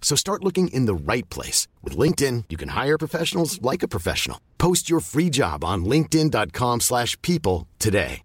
So start looking in the right place. With LinkedIn, you can hire professionals like a professional. Post your free job on linkedin.com slash people today.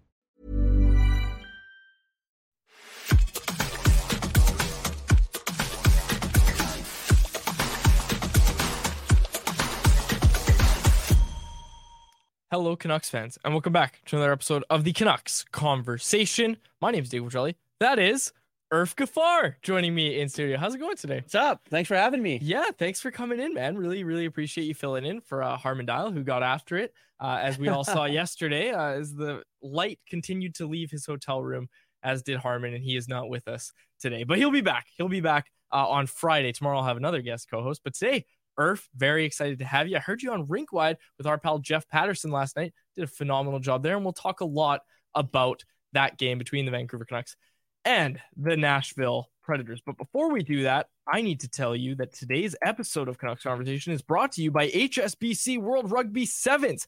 Hello, Canucks fans, and welcome back to another episode of the Canucks Conversation. My name is Dave Quadrelli. That is Irf Gaffar joining me in studio. How's it going today? What's up? Thanks for having me. Yeah, thanks for coming in, man. Really, really appreciate you filling in for uh, Harman Dayal, who got after it, uh, as we all saw yesterday, uh, as the light continued to leave his hotel room, as did Harman, and he is not with us today. But he'll be back. He'll be back uh, on Friday. Tomorrow I'll have another guest co-host, but today Irf, very excited to have you. I heard you on Rinkwide with our pal Jeff Paterson last night. Did a phenomenal job there, and we'll talk a lot about that game between the Vancouver Canucks and the Nashville Predators. But before we do that, I need to tell you that today's episode of Canucks Conversation is brought to you by HSBC World Rugby Sevens.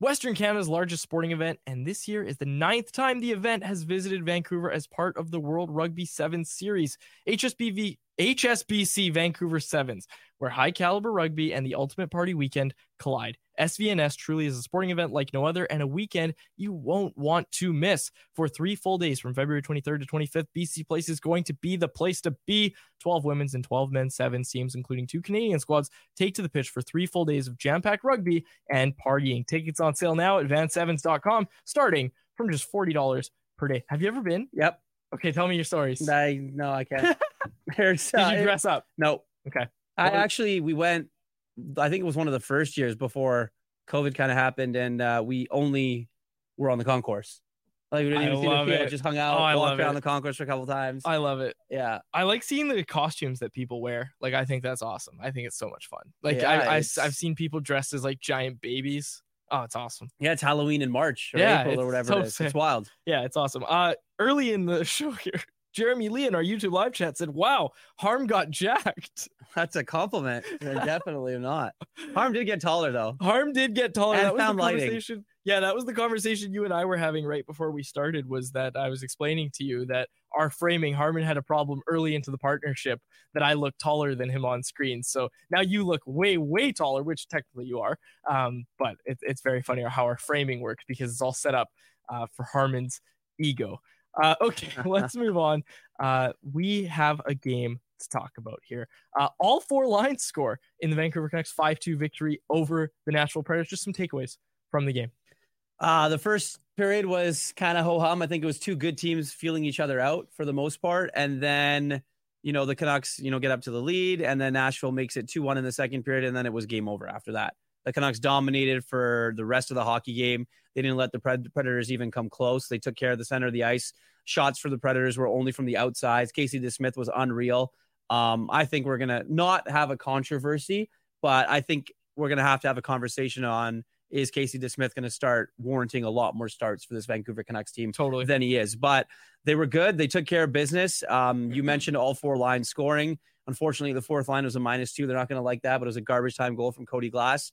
Western Canada's largest sporting event, and this year is the ninth time the event has visited Vancouver as part of the World Rugby Sevens series. HSBV, HSBC Vancouver Sevens, where high caliber rugby and the ultimate party weekend collide. SVNS truly is a sporting event like no other and a weekend you won't want to miss. For three full days from February 23rd to 25th, BC Place is going to be the place to be. 12 women's and 12 men's seven teams, including two Canadian squads, take to the pitch for three full days of jam packed rugby and partying. Tickets on sale now at van7s.com, starting from just $40 per day. Have you ever been? Yep. Okay, tell me your stories. I no, I can't. There's, Did you dress up? No, Okay. I What actually we went. I think it was one of the first years before COVID kind of happened, and uh, we only were on the concourse. Like we didn't I even see love the field, it. just hung out, Oh, I walked around it. the concourse for a couple times. I love it. yeah, I like seeing the costumes that people wear. Like I think that's awesome. I think it's so much fun. Like Yeah, I, I have seen people dressed as like giant babies. Oh, it's awesome. yeah. It's Halloween in March or Yeah, April or whatever so it is. sick. It's wild. Yeah, it's awesome. Uh early in the show here, Jeremy Lee in our YouTube live chat said, Wow, Harm got jacked. That's a compliment. Definitely not. Harm did get taller though. Harm did get taller. And that was the found lighting. Yeah, that was the conversation you and I were having right before we started. Was that I was explaining to you that our framing, Harman had a problem early into the partnership that I looked taller than him on screen. So now you look way, way taller, which technically you are. Um, but it, it's very funny how our framing works because it's all set up uh, for Harman's ego. Uh, okay, let's move on. Uh, we have a game to talk about here. Uh, all four lines score in the Vancouver Canucks 5 2 victory over the Nashville Predators. Just some takeaways from the game. Uh, the first period was kind of ho hum. I think it was two good teams feeling each other out for the most part. And then, you know, the Canucks, you know, get up to the lead, and then Nashville makes it 2 1 in the second period, and then it was game over after that. The Canucks dominated for the rest of the hockey game. They didn't let the Predators even come close. They took care of the center of the ice. Shots for the Predators were only from the outsides. Casey DeSmith was unreal. Um, I think we're gonna not have a controversy, but I think we're gonna have to have a conversation on is Casey DeSmith going to start warranting a lot more starts for this Vancouver Canucks team totally than he is. But they were good. They took care of business. Um, you mentioned all four lines scoring. Unfortunately, the fourth line was a minus two. They're not going to like that, but it was a garbage time goal from Cody Glass.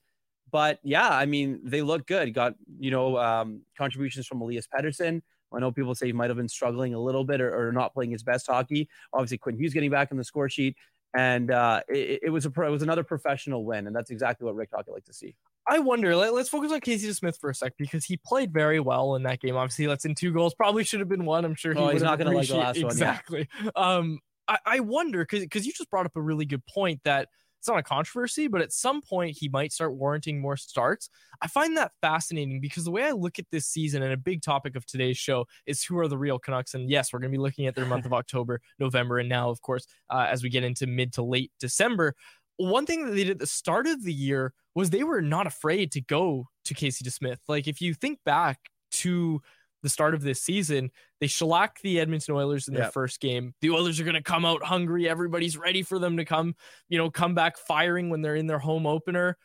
But yeah, I mean, they look good. Got, you know, um, contributions from Elias Pettersson. I know people say he might have been struggling a little bit or, or not playing his best hockey. Obviously, Quinn Hughes getting back on the score sheet. And uh, it, it, was a it was another professional win, and that's exactly what Rick Tocchet like to see. I wonder. Let, us focus on Casey Smith for a sec because he played very well in that game. Obviously, that's in two goals. Probably should have been one. I'm sure he oh, he's not going to like the last exactly. one. Exactly. Yeah. Um, I, I wonder because because you just brought up a really good point that it's not a controversy, but at some point he might start warranting more starts. I find that fascinating because the way I look at this season and a big topic of today's show is who are the real Canucks. And yes, we're going to be looking at their month of October, November, and now, of course, uh, as we get into mid to late December. One thing that they did at the start of the year was they were not afraid to go to Casey DeSmith. Like if you think back to the start of this season, they shellacked the Edmonton Oilers in their yep. first game. The Oilers are going to come out hungry. Everybody's ready for them to come, you know, come back firing when they're in their home opener.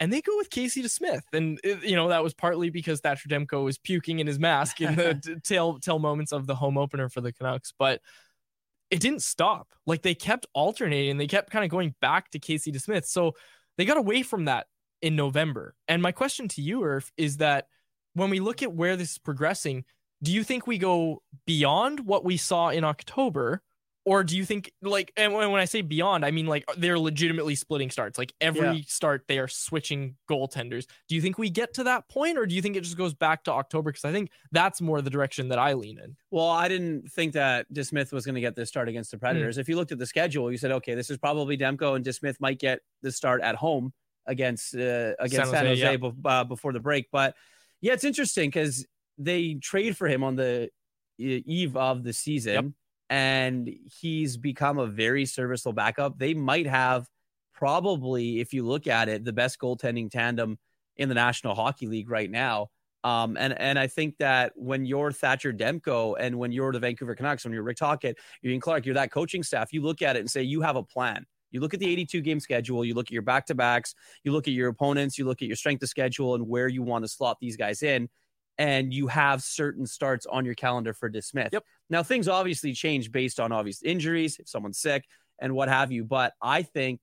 And they go with Casey DeSmith. And, uh, you know, that was partly because Thatcher Demko was puking in his mask in the tail, tail moments of the home opener for the Canucks. But it didn't stop. Like they kept alternating. They kept kind of going back to Casey DeSmith. So they got away from that in November. And my question to you, Irf, is that – when we look at where this is progressing, do you think we go beyond what we saw in October? Or do you think like and when I say beyond, I mean like they're legitimately splitting starts. Like every yeah. start they are switching goaltenders. Do you think we get to that point or do you think it just goes back to October? Because I think that's more the direction that I lean in. Well, I didn't think that DeSmith was going to get this start against the Predators. Mm. If you looked at the schedule, you said, okay, this is probably Demko and DeSmith might get the start at home against uh, against San Jose, San Jose yeah. uh, before the break. But yeah, it's interesting because they trade for him on the eve of the season, yep. and he's become a very serviceable backup. They might have probably, if you look at it, the best goaltending tandem in the National Hockey League right now. Um, and and I think that when you're Thatcher Demko and when you're the Vancouver Canucks, when you're Rick Tocchet, you're Ian Clark, you're that coaching staff, you look at it and say you have a plan. You look at the 82 game schedule, you look at your back to backs, you look at your opponents, you look at your strength of schedule and where you want to slot these guys in. And you have certain starts on your calendar for DeSmith. Yep. Now, things obviously change based on obvious injuries, if someone's sick and what have you. But I think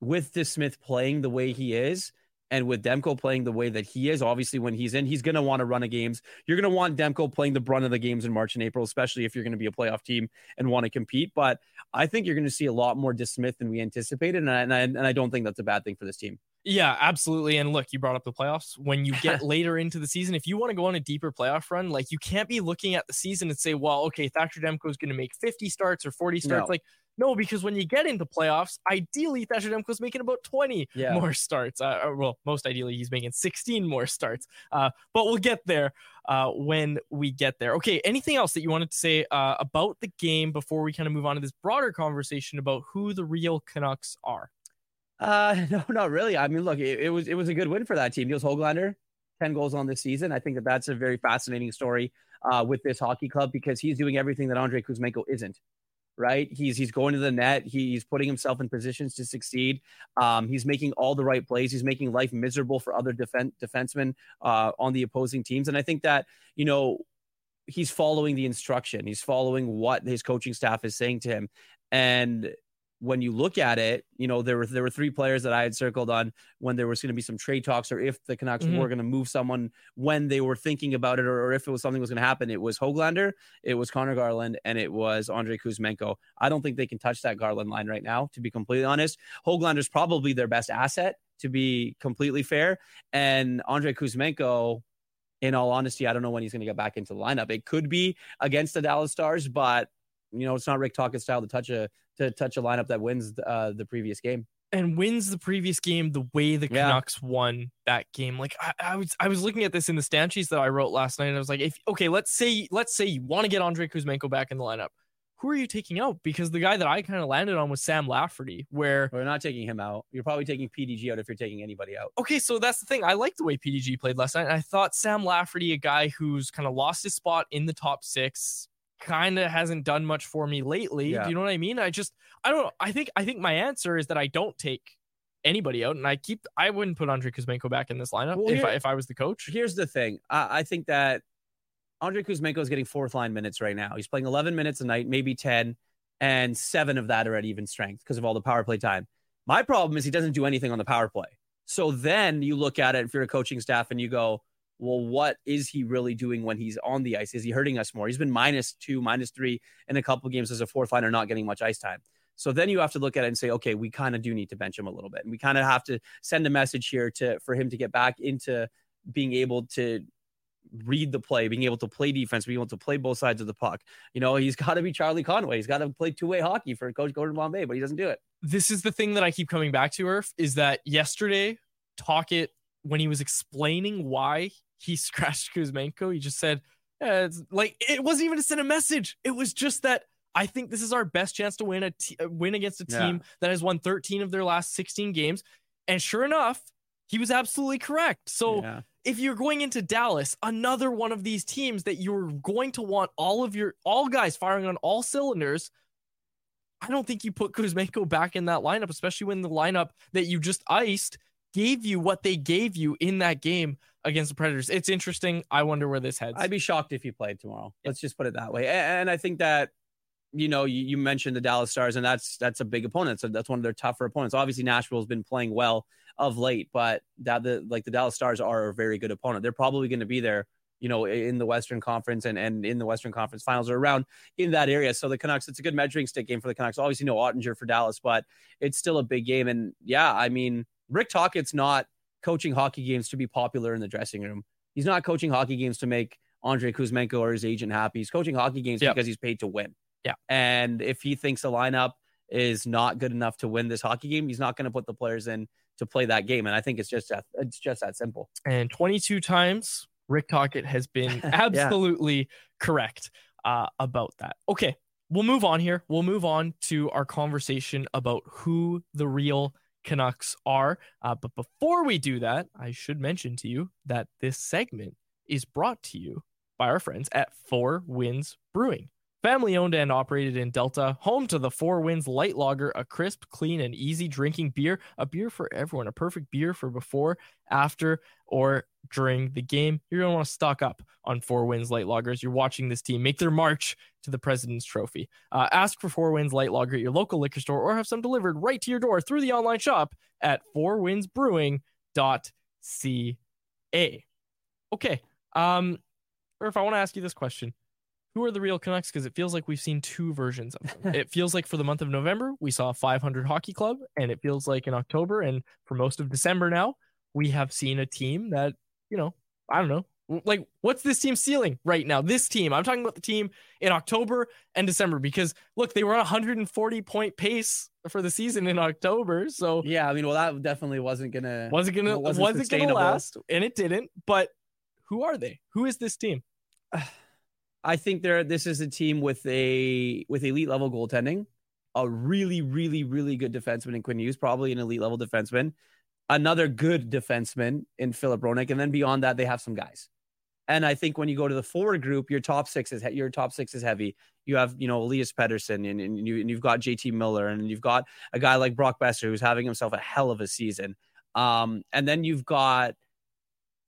with DeSmith playing the way he is, and with Demko playing the way that he is, obviously when he's in, he's going to want to run a games. You're going to want Demko playing the brunt of the games in March and April, especially if you're going to be a playoff team and want to compete. But I think you're going to see a lot more DeSmith than we anticipated, and I, and I, and I don't think that's a bad thing for this team. Yeah, absolutely. And look, you brought up the playoffs. When you get later into the season, if you want to go on a deeper playoff run, like you can't be looking at the season and say, well, okay, Thatcher Demko is going to make 50 starts or 40 starts. No. Like no, because when you get into playoffs, ideally Thatcher Demko's making about 20 yeah. more starts. Uh, uh, well, most ideally he's making 16 more starts. Uh, but we'll get there uh, when we get there. Okay, anything else that you wanted to say uh, about the game before we kind of move on to this broader conversation about who the real Canucks are? Uh, no, not really. I mean, look, it, it was it was a good win for that team. Nils Hoglander, 10 goals on this season. I think that that's a very fascinating story uh, with this hockey club because he's doing everything that Andrei Kuzmenko isn't right? He's he's going to the net. He's putting himself in positions to succeed. Um, he's making all the right plays. He's making life miserable for other defen- defensemen uh, on the opposing teams. And I think that you know he's following the instruction. He's following what his coaching staff is saying to him. And when you look at it, you know there were there were three players that I had circled on when there was going to be some trade talks, or if the Canucks mm-hmm. were going to move someone when they were thinking about it, or, or if it was something was going to happen. It was Hoglander, it was Conor Garland, and it was Andrei Kuzmenko. I don't think they can touch that Garland line right now. To be completely honest, Hoglander's probably their best asset. To be completely fair, and Andrei Kuzmenko in all honesty, I don't know when he's going to get back into the lineup. It could be against the Dallas Stars, but you know, it's not Rick Tocchet style to touch a to touch a lineup that wins uh, the previous game and wins the previous game the way the Canucks yeah. won that game. Like I, I, was I was looking at this in the sheets that I wrote last night, and I was like, if okay, let's say let's say you want to get Andrei Kuzmenko back in the lineup. who are you taking out? Because the guy that I kind of landed on was Sam Lafferty, where We're not taking him out. You're probably taking PDG out if you're taking anybody out. okay, so that's the thing. I like the way PDG played last night. And I thought Sam Lafferty, a guy who's kind of lost his spot in the top six, kind of hasn't done much for me lately. Yeah. Do you know what I mean? I just, I don't. I think, I think my answer is that I don't take anybody out, and I keep, I wouldn't put Andrei Kuzmenko back in this lineup Well, if here- I, if I was the coach. Here's the thing. I, I think that Andrei Kuzmenko is getting fourth line minutes right now. He's playing 11 minutes a night, maybe 10, and seven of that are at even strength because of all the power play time. My problem is he doesn't do anything on the power play. So then you look at it if you're a coaching staff and you go, well, what is he really doing when he's on the ice? Is he hurting us more? He's been minus two, minus three in a couple games as a fourth liner, not getting much ice time. So then you have to look at it and say, okay, we kind of do need to bench him a little bit. And we kind of have to send a message here to for him to get back into being able to read the play, being able to play defense, being able to play both sides of the puck. You know, he's got to be Charlie Conway. He's got to play two way hockey for Coach Gordon Bombay, but he doesn't do it. this is the thing that I keep coming back to, Irf, is that yesterday, Tocchet, when he was explaining why he scratched Kuzmenko, he just said, "Yeah, it's like it wasn't even to send a message. It was just that I think this is our best chance to win a t- uh, win against a Yeah. team that has won 13 of their last 16 games. And sure enough, he was absolutely correct. So yeah. if you're going into Dallas, another one of these teams that you're going to want all of your all guys firing on all cylinders, I don't think you put Kuzmenko back in that lineup, especially when the lineup that you just iced gave you what they gave you in that game against the Predators. It's interesting. I wonder where this heads. I'd be shocked if he played tomorrow. Let's just put it that way. And, I think that, you know, you, you mentioned the Dallas Stars, and that's that's a big opponent. So that's one of their tougher opponents. Obviously, Nashville's been playing well of late, but that the like the Dallas Stars are a very good opponent. They're probably going to be there, you know, in the Western Conference and and in the Western Conference Finals or around in that area. So the Canucks, it's a good measuring stick game for the Canucks. Obviously, no Oettinger for Dallas, but it's still a big game. And yeah, I mean, Rick Tocchet's not coaching hockey games to be popular in the dressing room. He's not coaching hockey games to make Andrei Kuzmenko or his agent happy. He's coaching hockey games Yep. because he's paid to win. Yeah. And if he thinks the lineup is not good enough to win this hockey game, he's not going to put the players in to play that game. And I think it's just that it's just that simple. and 22 times Rick Tocchet has been absolutely correct uh, about that. Okay, we'll move on here. We'll move on to our conversation about who the real Canucks are. Uh, but before we do that, I should mention to you that this segment is brought to you by our friends at Four Winds Brewing. Family owned and operated in Delta, home to the Four Winds Light Lager, a crisp, clean, and easy drinking beer, a beer for everyone, a perfect beer for before, after, or during the game. You're going to want to stock up on Four Winds Light Lagers. You're watching this team make their march to the President's Trophy. Uh, ask for Four Winds Light Lager at your local liquor store or have some delivered right to your door through the online shop at fourwindsbrewing.ca. Okay. Um, or if I want to ask you this question, who are the real Canucks? Because it feels like we've seen two versions of them. it feels like for the month of November, we saw a 500 hockey club, and it feels like in October and for most of December now, we have seen a team that, you know, I don't know. Like, what's this team ceiling right now? This team, I'm talking about the team in October and December because look, they were on a 140 point pace for the season in October. So Yeah, I mean, well, that definitely wasn't gonna wasn't gonna wasn't wasn't, gonna last, and it didn't. But who are they? Who is this team? I think there this is a team with a with elite level goaltending, a really, really, really good defenseman in Quinn Hughes, probably an elite level defenseman, another good defenseman in Filip Hronek, and then beyond that, they have some guys. And I think when you go to the forward group, your top six is your top six is heavy. You have you know Elias Pettersson, and, and you and you've got JT Miller, and you've got a guy like Brock Boeser who's having himself a hell of a season. Um, and then you've got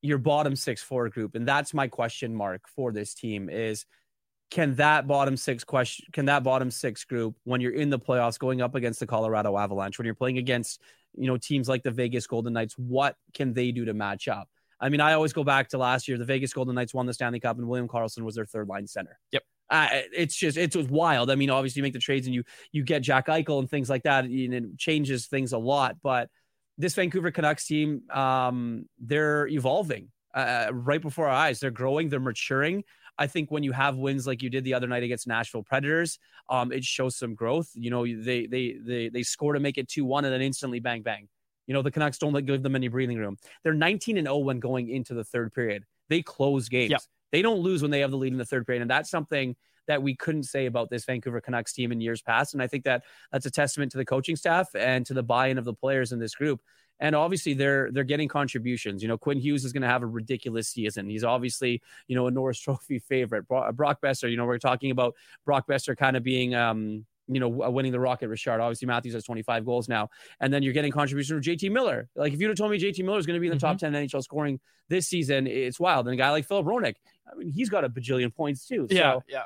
your bottom six forward group, and that's my question mark for this team is can that bottom six question can that bottom six group when you're in the playoffs going up against the Colorado Avalanche when you're playing against you know teams like the Vegas Golden Knights what can they do to match up? I mean I always go back to last year the Vegas Golden Knights won the Stanley Cup and William Karlsson was their third line center. Yep. uh, it's just it was wild. I mean obviously you make the trades and you you get Jack Eichel and things like that and it changes things a lot but this Vancouver Canucks team um they're evolving uh, right before our eyes they're growing they're maturing I think when you have wins like you did the other night against Nashville Predators, um, it shows some growth. You know, they they they they score to make it two one, and then instantly bang bang. You know, the Canucks don't give them any breathing room. They're 19 and 0 when going into the third period. They close games. Yep. They don't lose when they have the lead in the third period, and that's something that we couldn't say about this Vancouver Canucks team in years past. And I think that that's a testament to the coaching staff and to the buy-in of the players in this group. And obviously they're they're getting contributions. You know, Quinn Hughes is going to have a ridiculous season. He's obviously, you know, a Norris Trophy favorite. Brock Boeser, you know, we're talking about Brock Boeser kind of being um you know, winning the Rocket Richard. Obviously, Matthews has 25 goals now. And then you're getting contribution from JT Miller. Like, if you'd have told me JT Miller is going to be in the mm-hmm. top 10 NHL scoring this season, it's wild. And a guy like Filip Hronek, I mean, he's got a bajillion points too. Yeah. Yeah.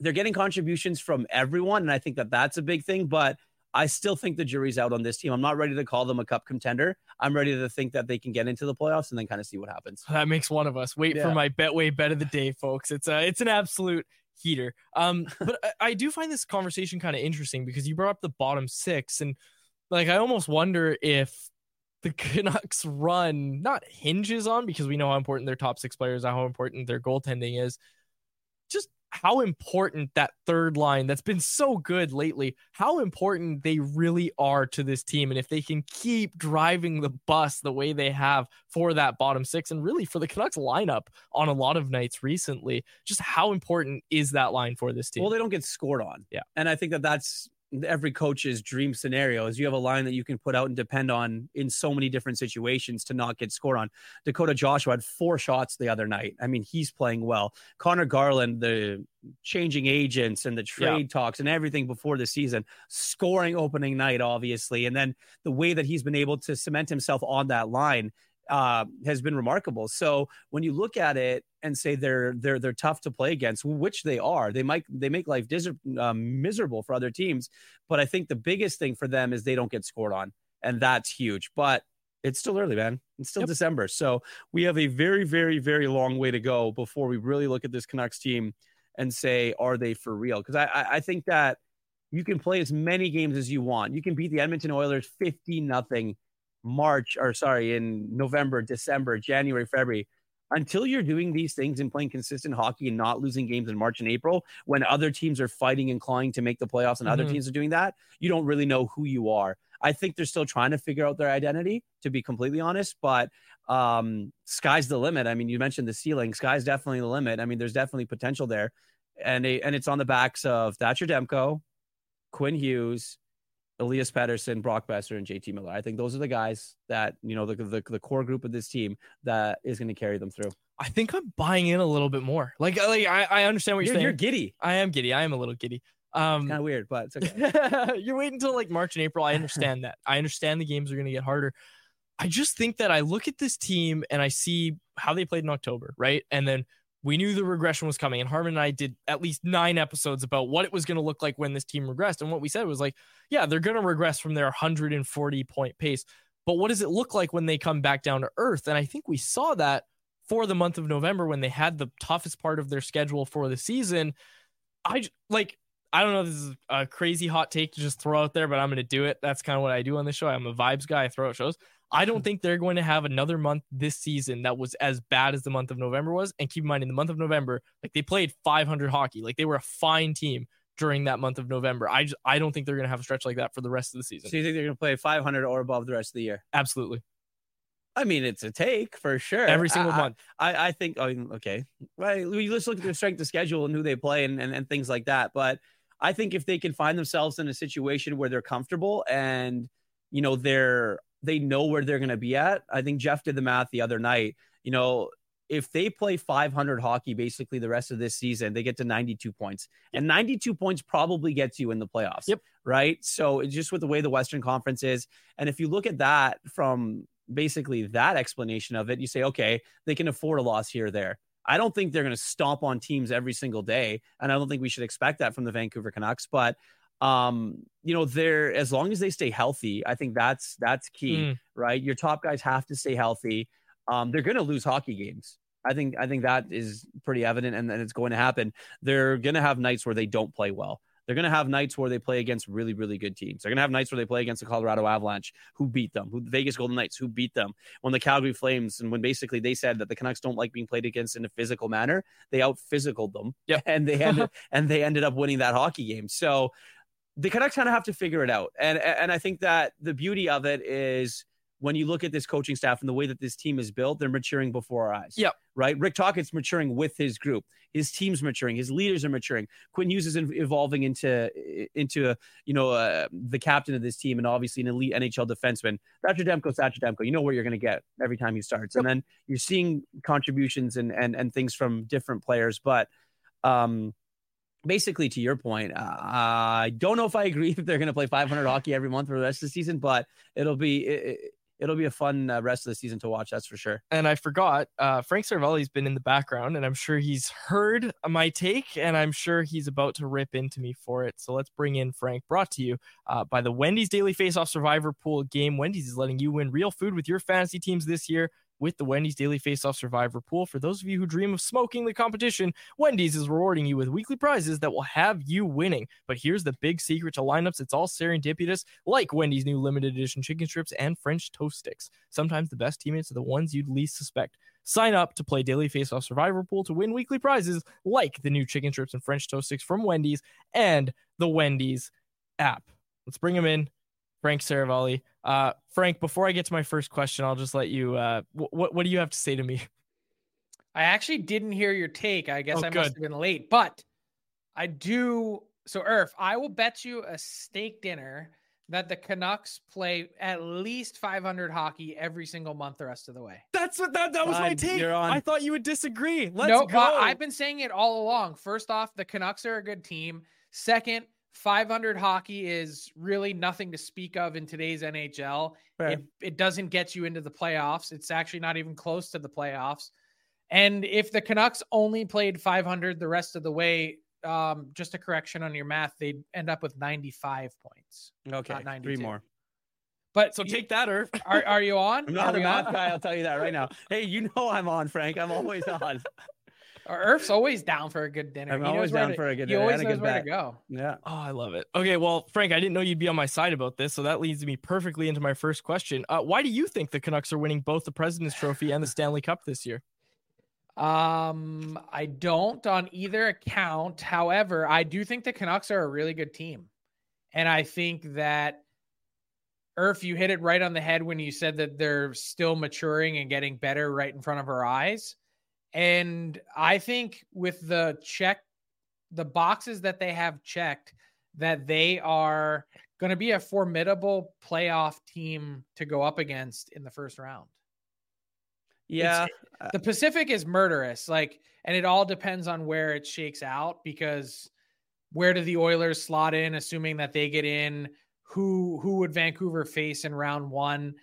They're getting contributions from everyone. And I think that that's a big thing. But I still think the jury's out on this team. I'm not ready to call them a cup contender. I'm ready to think that they can get into the playoffs and then kind of see what happens. That makes one of us. Wait yeah. for my Betway bet of the day, folks. It's a, it's an absolute heater. Um, but I, I do find this conversation kind of interesting because you brought up the bottom six, and like I almost wonder if the Canucks run not hinges on because we know how important their top six players are, how important their goaltending is. Just how important that third line that's been so good lately, how important they really are to this team. And if they can keep driving the bus the way they have for that bottom six and really for the Canucks lineup on a lot of nights recently, just how important is that line for this team? Well, they don't get scored on. Yeah. And I think that that's every coach's dream scenario is you have a line that you can put out and depend on in so many different situations to not get scored on. Dakota Joshua had four shots the other night. I mean, he's playing well. Conor Garland, the changing agents and the trade yeah. talks and everything before the season, scoring opening night, obviously. And then the way that he's been able to cement himself on that line uh, has been remarkable. So when you look at it and say they're they're they're tough to play against, which they are, they might they make life dis- um, miserable for other teams. But I think the biggest thing for them is they don't get scored on, and that's huge. But it's still early, man. It's still yep. December, so we have a very very very long way to go before we really look at this Canucks team and say, are they for real? Because I, I I think that you can play as many games as you want. You can beat the Edmonton Oilers fifty nothing March or sorry, in November, December, January, February, until you're doing these things and playing consistent hockey and not losing games in March and April when other teams are fighting and clawing to make the playoffs and mm-hmm. other teams are doing that, you don't really know who you are. I think they're still trying to figure out their identity, to be completely honest. But um, sky's the limit. I mean, you mentioned the ceiling. Sky's definitely the limit. I mean, there's definitely potential there, and they, and it's on the backs of Thatcher Demko, Quinn Hughes, Elias Pettersson, Brock Boeser, and JT Miller. I think those are the guys that, you know, the, the, the core group of this team that is going to carry them through. I think I'm buying in a little bit more. Like, like I, I understand what you're, you're saying. You're giddy. I am giddy. I am a little giddy. Um, kind of weird, but it's okay. you're waiting until like March and April. I understand that. I understand the games are going to get harder. I just think that I look at this team and I see how they played in October, right? And then we knew the regression was coming and harman and i did at least nine episodes about what it was going to look like when this team regressed and what we said was like yeah they're going to regress from their 140 point pace but what does it look like when they come back down to earth and i think we saw that for the month of november when they had the toughest part of their schedule for the season i like I don't know this is a crazy hot take to just throw out there, but I'm going to do it. That's kind of what I do on this show. I'm a vibes guy. I throw out shows. I don't hmm. think they're going to have another month this season that was as bad as the month of November was. And keep in mind, in the month of November, like they played 500 hockey, like they were a fine team during that month of November. I just, I don't think they're going to have a stretch like that for the rest of the season. So you think they're going to play 500 or above the rest of the year? Absolutely. I mean, it's a take for sure. Every single I, month. I, I think, oh, okay. Right. We just look at their strength of schedule and who they play and, and, and things like that. But I think if they can find themselves in a situation where they're comfortable and, you know, they're they know where they're going to be at. I think Jeff did the math the other night. You know, if they play 500 hockey basically the rest of this season, they get to 92 points. And 92 points probably gets you in the playoffs. Yep. Right. So it's just with the way the Western Conference is. And if you look at that from basically that explanation of it, you say, okay, they can afford a loss here or there. I don't think they're going to stomp on teams every single day. And I don't think we should expect that from the Vancouver Canucks. But um you know they're as long as they stay healthy i think that's that's key mm. right your top guys have to stay healthy um they're going to lose hockey games i think i think that is pretty evident and, and it's going to happen they're going to have nights where they don't play well they're going to have nights where they play against really, really good teams. They're going to have nights where they play against the Colorado Avalanche, who beat them, who Vegas Golden Knights, who beat them. When the Calgary Flames, and when basically they said that the Canucks don't like being played against in a physical manner, they out physicaled them. Yeah, and they ended and they ended up winning that hockey game. So the Canucks kind of have to figure it out. And and I think that the beauty of it is when you look at this coaching staff and the way that this team is built, they're maturing before our eyes. Yep. Right. Rick Tocchet's maturing with his group. His team's maturing. His leaders are maturing. Quinn Hughes is evolving into into a, you know uh, the captain of this team and obviously an elite NHL defenseman. Thatcher Demko, Thatcher Demko. You know what you're going to get every time he starts, yep. and then you're seeing contributions and and and things from different players. But um, basically, to your point, uh, I don't know if I agree that they're going to play 500 hockey every month for the rest of the season, but it'll be. It, it'll be a fun uh, rest of the season to watch. That's for sure. And I forgot, uh, Frank Seravalli's been in the background, and I'm sure he's heard my take, and I'm sure he's about to rip into me for it. So let's bring in Frank. Brought to you uh, by the Wendy's Daily Faceoff Survivor Pool game. Wendy's is letting you win real food with your fantasy teams this year with the Wendy's Daily Faceoff Survivor Pool. For those of you who dream of smoking the competition, Wendy's is rewarding you with weekly prizes that will have you winning. But here's the big secret to lineups it's all serendipitous, like Wendy's new limited edition chicken strips and French toast sticks. Sometimes the best teammates are the ones you'd least suspect. Sign up to play Daily Faceoff Survivor Pool to win weekly prizes like the new chicken strips and French toast sticks from Wendy's and the Wendy's app. Let's bring them in. Frank Seravalli. Uh, Frank, before I get to my first question, I'll just let you. Uh, what what do you have to say to me? I actually didn't hear your take. I guess oh, I good. must have been late, but I do. So, Irf, I will bet you a steak dinner that the Canucks play at least 500 hockey every single month the rest of the way. That's what that, that was my take. I thought you would disagree. Let's no, go. I've been saying it all along. First off, the Canucks are a good team. Second, 500 hockey is really nothing to speak of in today's NHL. It, it doesn't get you into the playoffs. It's actually not even close to the playoffs. And if the Canucks only played 500 the rest of the way, um, just a correction on your math, they'd end up with 95 points. Okay, three more. But so take that, Irf. Are, are you on? I'm not are a math guy. I'll tell you that right now. Hey, you know I'm on, Frank. I'm always on. Irf's always down for a good dinner. I'm he always down to, for a good dinner. he always and a knows good where bet. to go. Yeah. Oh, I love it. Okay, well, Frank, I didn't know you'd be on my side about this, so that leads me perfectly into my first question. Uh, why do you think the Canucks are winning both the President's Trophy and the Stanley Cup this year? Um, I don't on either account. However, I do think the Canucks are a really good team. And I think that Irf, you hit it right on the head when you said that they're still maturing and getting better right in front of our eyes. And I think with the check, the boxes that they have checked, that they are going to be a formidable playoff team to go up against in the first round. Yeah. It's, the Pacific is murderous. Like, and it all depends on where it shakes out because where do the Oilers slot in, assuming that they get in? Who who would Vancouver face in round one?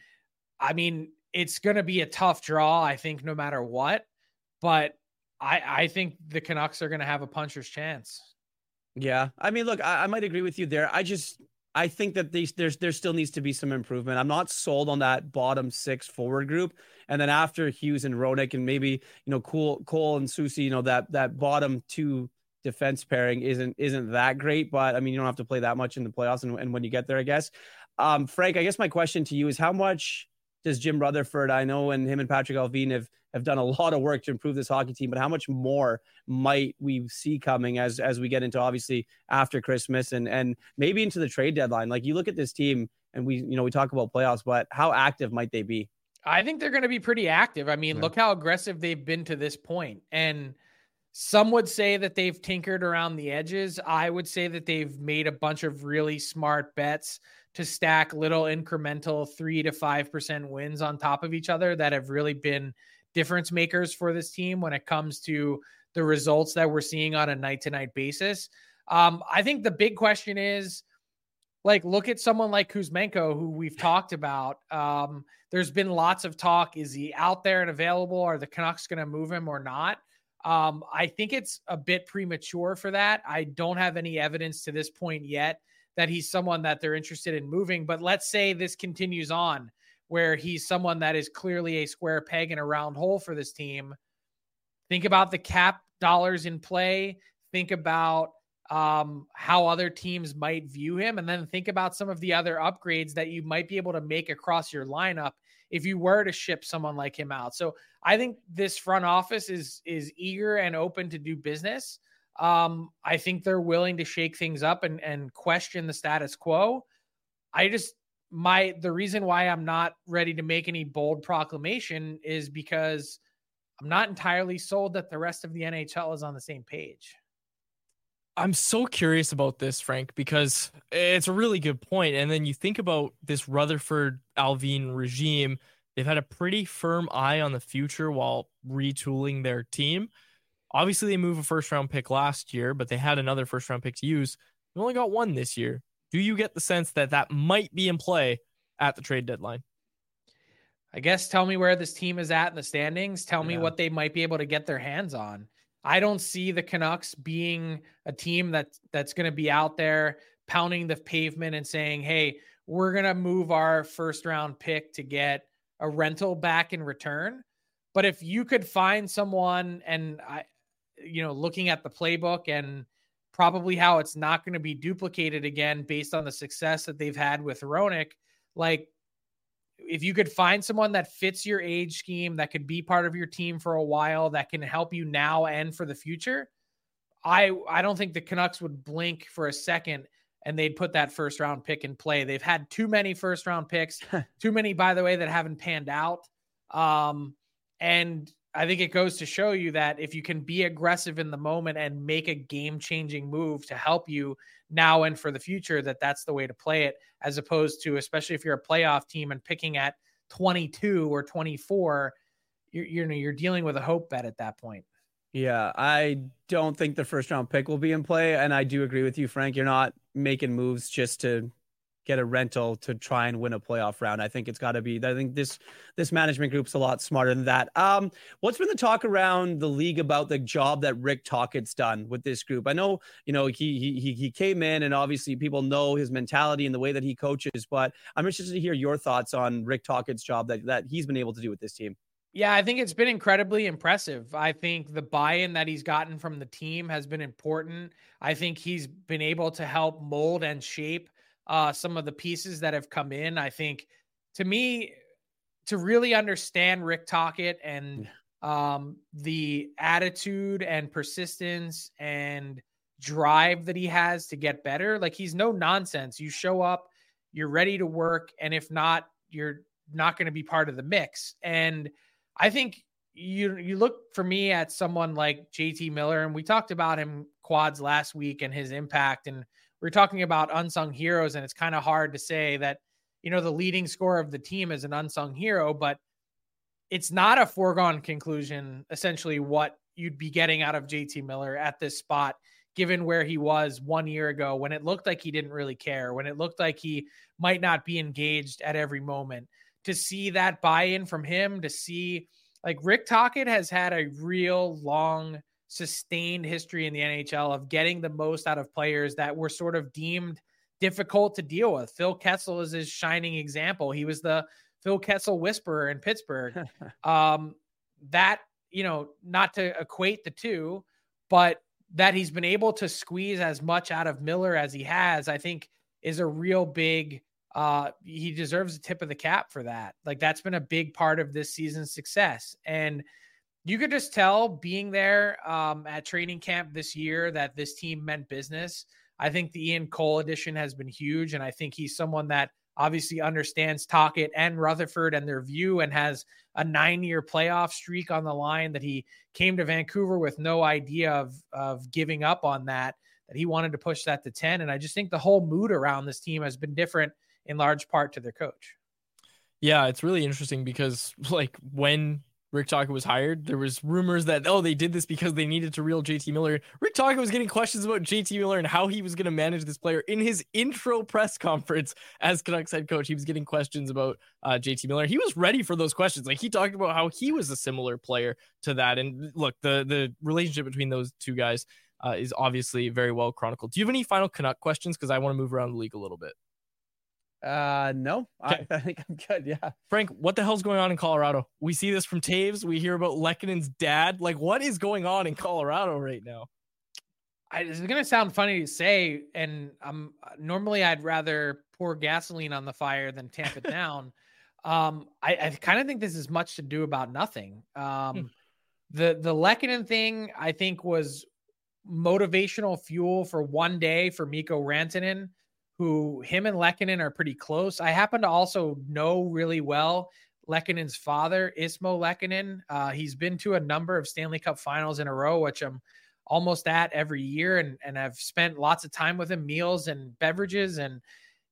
I mean, it's going to be a tough draw, I think, no matter what. But I I think the Canucks are going to have a puncher's chance. Yeah, I mean, look, I, I might agree with you there. I just I think that these there's there still needs to be some improvement. I'm not sold on that bottom six forward group. And then after Hughes and Hronek and maybe you know Cole Cole and Soucy, you know that that bottom two defense pairing isn't isn't that great. But I mean, you don't have to play that much in the playoffs and, and when you get there, I guess. Um, Frank, I guess my question to you is how much does Jim Rutherford, I know, and him and Patrik Allvin have have done a lot of work to improve this hockey team, but how much more might we see coming as as we get into obviously after Christmas and and maybe into the trade deadline? Like you look at this team and we you know we talk about playoffs, but how active might they be? I think they're going to be pretty active. I mean, yeah. look how aggressive they've been to this point. And some would say that they've tinkered around the edges. I would say that they've made a bunch of really smart bets to stack little incremental three to five percent wins on top of each other that have really been difference makers for this team when it comes to the results that we're seeing on a night to night basis. Um, I think the big question is like, look at someone like Kuzmenko, who we've talked about. Um, there's been lots of talk. Is he out there and available? Are the Canucks going to move him or not? Um, I think it's a bit premature for that. I don't have any evidence to this point yet that he's someone that they're interested in moving. But let's say this continues on where he's someone that is clearly a square peg in a round hole for this team. Think about the cap dollars in play. Think about um, how other teams might view him, and then think about some of the other upgrades that you might be able to make across your lineup if you were to ship someone like him out. So I think this front office is is eager and open to do business. Um, I think they're willing to shake things up and and question the status quo. I just my the reason why I'm not ready to make any bold proclamation is because I'm not entirely sold that the rest of the NHL is on the same page. I'm so curious about this, Frank, because it's a really good point. And then you think about this Rutherford Allvin regime, they've had a pretty firm eye on the future while retooling their team. Obviously, they moved a first round pick last year, but they had another first round pick to use. They only got one this year. Do you get the sense that that might be in play at the trade deadline? I guess tell me where this team is at in the standings. Tell yeah. me what they might be able to get their hands on. I don't see the Canucks being a team that that's going to be out there pounding the pavement and saying, "Hey, we're going to move our first round pick to get a rental back in return." But if you could find someone and I you know, looking at the playbook and probably how it's not going to be duplicated again based on the success that they've had with Hronek, like if you could find someone that fits your age scheme that could be part of your team for a while that can help you now and for the future i i don't think the canucks would blink for a second and they'd put that first round pick in play. They've had too many first round picks too many by the way that haven't panned out. Um and I think it goes to show you that if you can be aggressive in the moment and make a game changing move to help you now and for the future, that that's the way to play it, as opposed to, especially if you're a playoff team and picking at 22 or 24, you're, you're, you're dealing with a hope bet at that point. Yeah, I don't think the first round pick will be in play. And I do agree with you, Frank. You're not making moves just to get a rental to try and win a playoff round. I think it's got to be. I think this this management group's a lot smarter than that. Um, what's been the talk around the league about the job that Rick Tocchet's done with this group? I know you know he he he came in and obviously people know his mentality and the way that he coaches, but I'm interested to hear your thoughts on Rick Tocchet's job that that he's been able to do with this team. Yeah, I think it's been incredibly impressive. I think the buy in that he's gotten from the team has been important. I think he's been able to help mold and shape uh, some of the pieces that have come in. I think to me, to really understand Rick Tocchet and um, the attitude and persistence and drive that he has to get better, like he's no nonsense. You show up, you're ready to work, and if not, you're not going to be part of the mix. And I think you you look for me at someone like JT Miller, and we talked about him quads last week and his impact and we're talking about unsung heroes, and it's kind of hard to say that, you know, the leading scorer of the team is an unsung hero, but it's not a foregone conclusion, essentially, what you'd be getting out of JT Miller at this spot, given where he was one year ago when it looked like he didn't really care, when it looked like he might not be engaged at every moment. To see that buy in from him, to see like Rick Tocchet has had a real long sustained history in the NHL of getting the most out of players that were sort of deemed difficult to deal with. Phil Kessel is his shining example. He was the Phil Kessel whisperer in Pittsburgh. um, that, you know, not to equate the two, but that he's been able to squeeze as much out of Miller as he has, I think is a real big uh he deserves a tip of the cap for that. Like that's been a big part of this season's success. And you could just tell being there um, at training camp this year that this team meant business. I think the Ian Cole addition has been huge, and I think he's someone that obviously understands Tocchet and Rutherford and their view and has a nine-year playoff streak on the line that he came to Vancouver with no idea of of giving up on that. That he wanted to push that to ten, and I just think the whole mood around this team has been different in large part to their coach. Yeah, it's really interesting because like when Rick Tocchet was hired, there was rumors that oh they did this because they needed to reel JT Miller. Rick Tocchet was getting questions about JT Miller and how he was going to manage this player in his intro press conference as Canucks head coach. He was getting questions about uh, JT Miller. He was ready for those questions. Like he talked about how he was a similar player to that. And look, the the relationship between those two guys uh, is obviously very well chronicled. Do you have any final Canuck questions? Because I want to move around the league a little bit. Uh, no, okay. I, I, think I'm good. Yeah. Frank, what the hell's going on in Colorado? We see this from Toews. We hear about Lehkonen's dad. Like, what is going on in Colorado right now? I, it's gonna sound funny to say, and I'm normally I'd rather pour gasoline on the fire than tamp it down. Um, I, I kind of think this is much to do about nothing. Um, hmm. the the Lehkonen thing I think was motivational fuel for one day for Mikko Rantanen who him and Lehkonen are pretty close. I happen to also know really well Lehkonen's father, Ismo Lehkonen. Uh, he's been to a number of Stanley Cup finals in a row, which I'm almost at every year. And, and I've spent lots of time with him, meals and beverages. And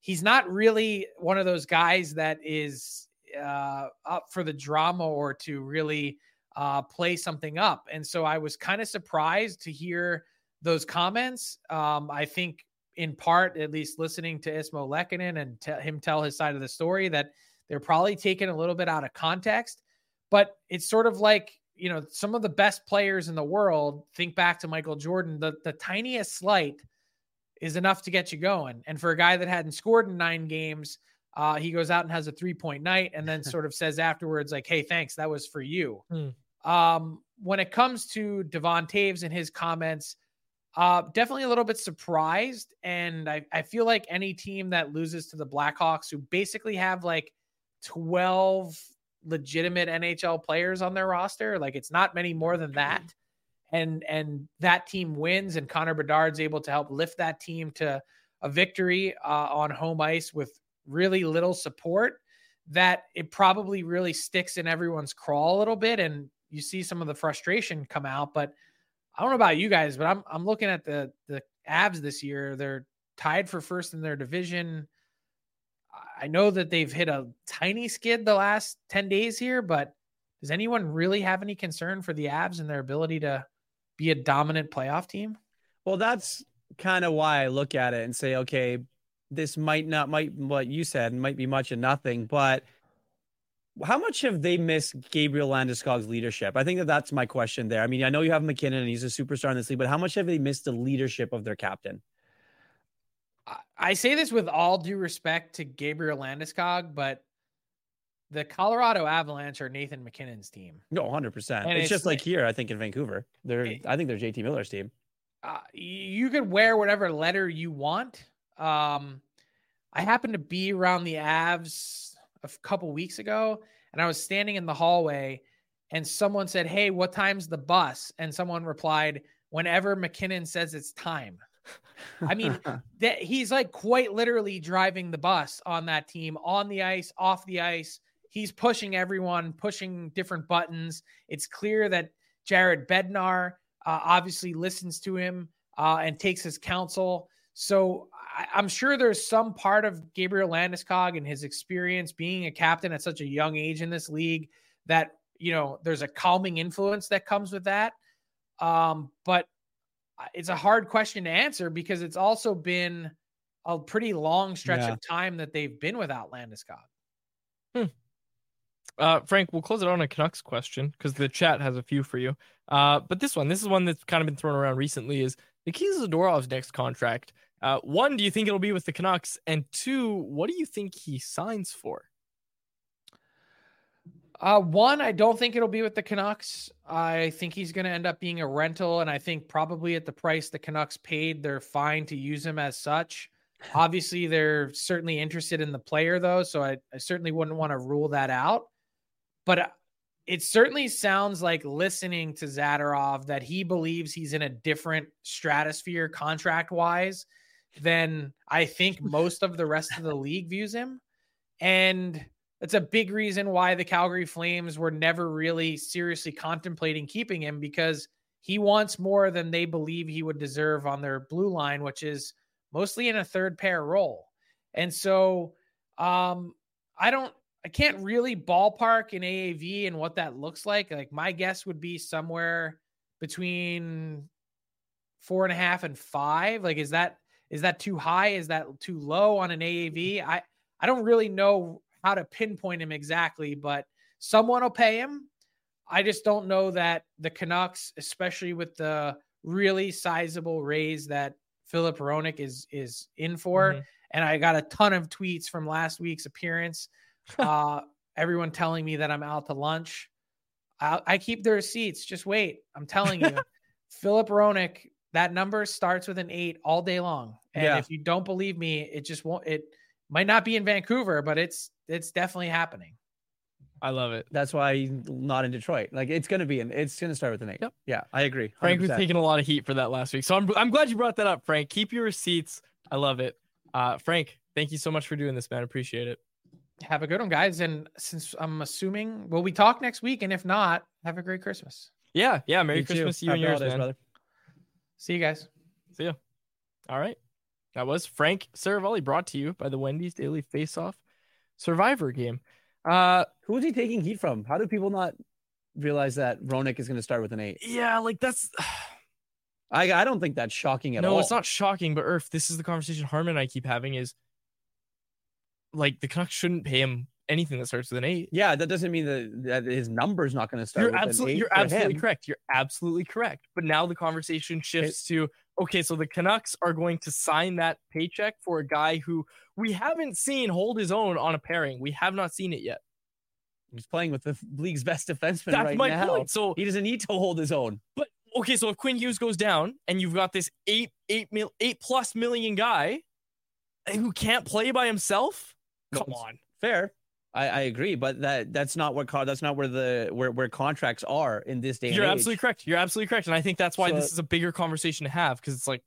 he's not really one of those guys that is uh, up for the drama or to really uh, play something up. And so I was kind of surprised to hear those comments. Um, I think in part, at least listening to Ismo Lehkonen and t- him tell his side of the story, that they're probably taken a little bit out of context. But it's sort of like, you know, some of the best players in the world, think back to Michael Jordan, the, the tiniest slight is enough to get you going. And for a guy that hadn't scored in nine games, uh, he goes out and has a three point night and then sort of says afterwards, like, hey, thanks, that was for you. Hmm. Um, when it comes to Devon Toews and his comments, uh, definitely a little bit surprised. And I, I feel like any team that loses to the Blackhawks, who basically have like 12 legitimate NHL players on their roster, like it's not many more than that. And and that team wins, and Connor Bedard's able to help lift that team to a victory uh, on home ice with really little support. That it probably really sticks in everyone's craw a little bit, and you see some of the frustration come out. But I don't know about you guys, but I'm I'm looking at the the Avs this year. They're tied for first in their division. I know that they've hit a tiny skid the last 10 days here, but does anyone really have any concern for the Avs and their ability to be a dominant playoff team? Well, that's kind of why I look at it and say, okay, this might not might what you said might be much of nothing, but how much have they missed Gabriel Landeskog's leadership? I think that that's my question there. I mean, I know you have MacKinnon and he's a superstar in this league, but how much have they missed the leadership of their captain? I say this with all due respect to Gabriel Landeskog, but the Colorado Avalanche are Nathan MacKinnon's team. No, 100%. It's, it's, just like, here, I think in Vancouver. They're it, I think they're JT Miller's team. Uh, you could wear whatever letter you want. Um, I happened to be around the Avs a couple weeks ago, and I was standing in the hallway, and someone said, "Hey, what time's the bus?" And someone replied, "Whenever MacKinnon says it's time." I mean, that he's like quite literally driving the bus on that team, on the ice, off the ice. He's pushing everyone, pushing different buttons. It's clear that Jared Bednar uh, obviously listens to him uh, and takes his counsel. So I, am sure there's some part of Gabriel Landeskog and his experience being a captain at such a young age in this league that you know there's a calming influence that comes with that. Um, but it's a hard question to answer because it's also been a pretty long stretch yeah. of time that they've been without Landeskog. Hmm. Uh, Frank, we'll close it on a Canucks question because the chat has a few for you. Uh, but this one, this is one that's kind of been thrown around recently. Is Nikita Zadorov's next contract uh, one, do you think it'll be with the Canucks? And two, what do you think he signs for? Uh, one, I don't think it'll be with the Canucks. I think he's going to end up being a rental, and I think probably at the price the Canucks paid, they're fine to use him as such. Obviously, they're certainly interested in the player, though, so I, I certainly wouldn't want to rule that out. But it certainly sounds like listening to Zadorov that he believes he's in a different stratosphere contract wise than I think most of the rest of the league views him. And that's a big reason why the Calgary Flames were never really seriously contemplating keeping him because he wants more than they believe he would deserve on their blue line, which is mostly in a third pair role. And so um, I don't, I can't really ballpark an AAV and what that looks like. Like my guess would be somewhere between four and a half and five. Like, is that is that too high? Is that too low on an AAV? I I don't really know how to pinpoint him exactly, but someone will pay him. I just don't know that the Canucks, especially with the really sizable raise that Filip Hronek is is in for. Mm-hmm. And I got a ton of tweets from last week's appearance. uh, everyone telling me that I'm out to lunch. I, I keep the receipts. Just wait. I'm telling you, Filip Hronek, that number starts with an eight all day long. And yeah. if you don't believe me, it just won't. It might not be in Vancouver, but it's it's definitely happening. I love it. That's why not in Detroit. Like it's gonna be in. It's gonna start with an eight. Yep. Yeah, I agree. 100%. Frank was taking a lot of heat for that last week, so I'm I'm glad you brought that up, Frank. Keep your receipts. I love it. Uh, Frank, thank you so much for doing this, man. Appreciate it. Have a good one, guys. And since I'm assuming, will we talk next week? And if not, have a great Christmas. Yeah, yeah. Merry You. Christmas to you Happy and yours, holidays, man. brother. See you guys. See ya. All right. That was Frank Seravalli brought to you by the Wendy's Daily Faceoff Survivor game. Uh Who is he taking heat from? How do people not realize that Hronek is going to start with an eight? yeah, like that's I, I don't think that's shocking at no, all. No, it's not shocking, but Irf, this is the conversation Harman and I keep having is like the Canucks shouldn't pay him anything that starts with an eight. Yeah, that doesn't mean that, that his number's not going to start. You're with an absolutely eight you're absolutely him. correct. You're absolutely correct. But now the conversation shifts to okay, so the Canucks are going to sign that paycheck for a guy who we haven't seen hold his own on a pairing. We have not seen it yet. He's playing with the league's best defenseman That's right my now. point. So He doesn't need to hold his own. But okay, so if Quinn Hughes goes down and you've got this eight, eight mil, eight plus million guy eh, who can't play by himself, come on. Fair. I, I agree, but that that's not what that's not where the where, where contracts are in this day You're age. absolutely correct. You're absolutely correct, and I think that's why So- this is a bigger conversation to have because it's like,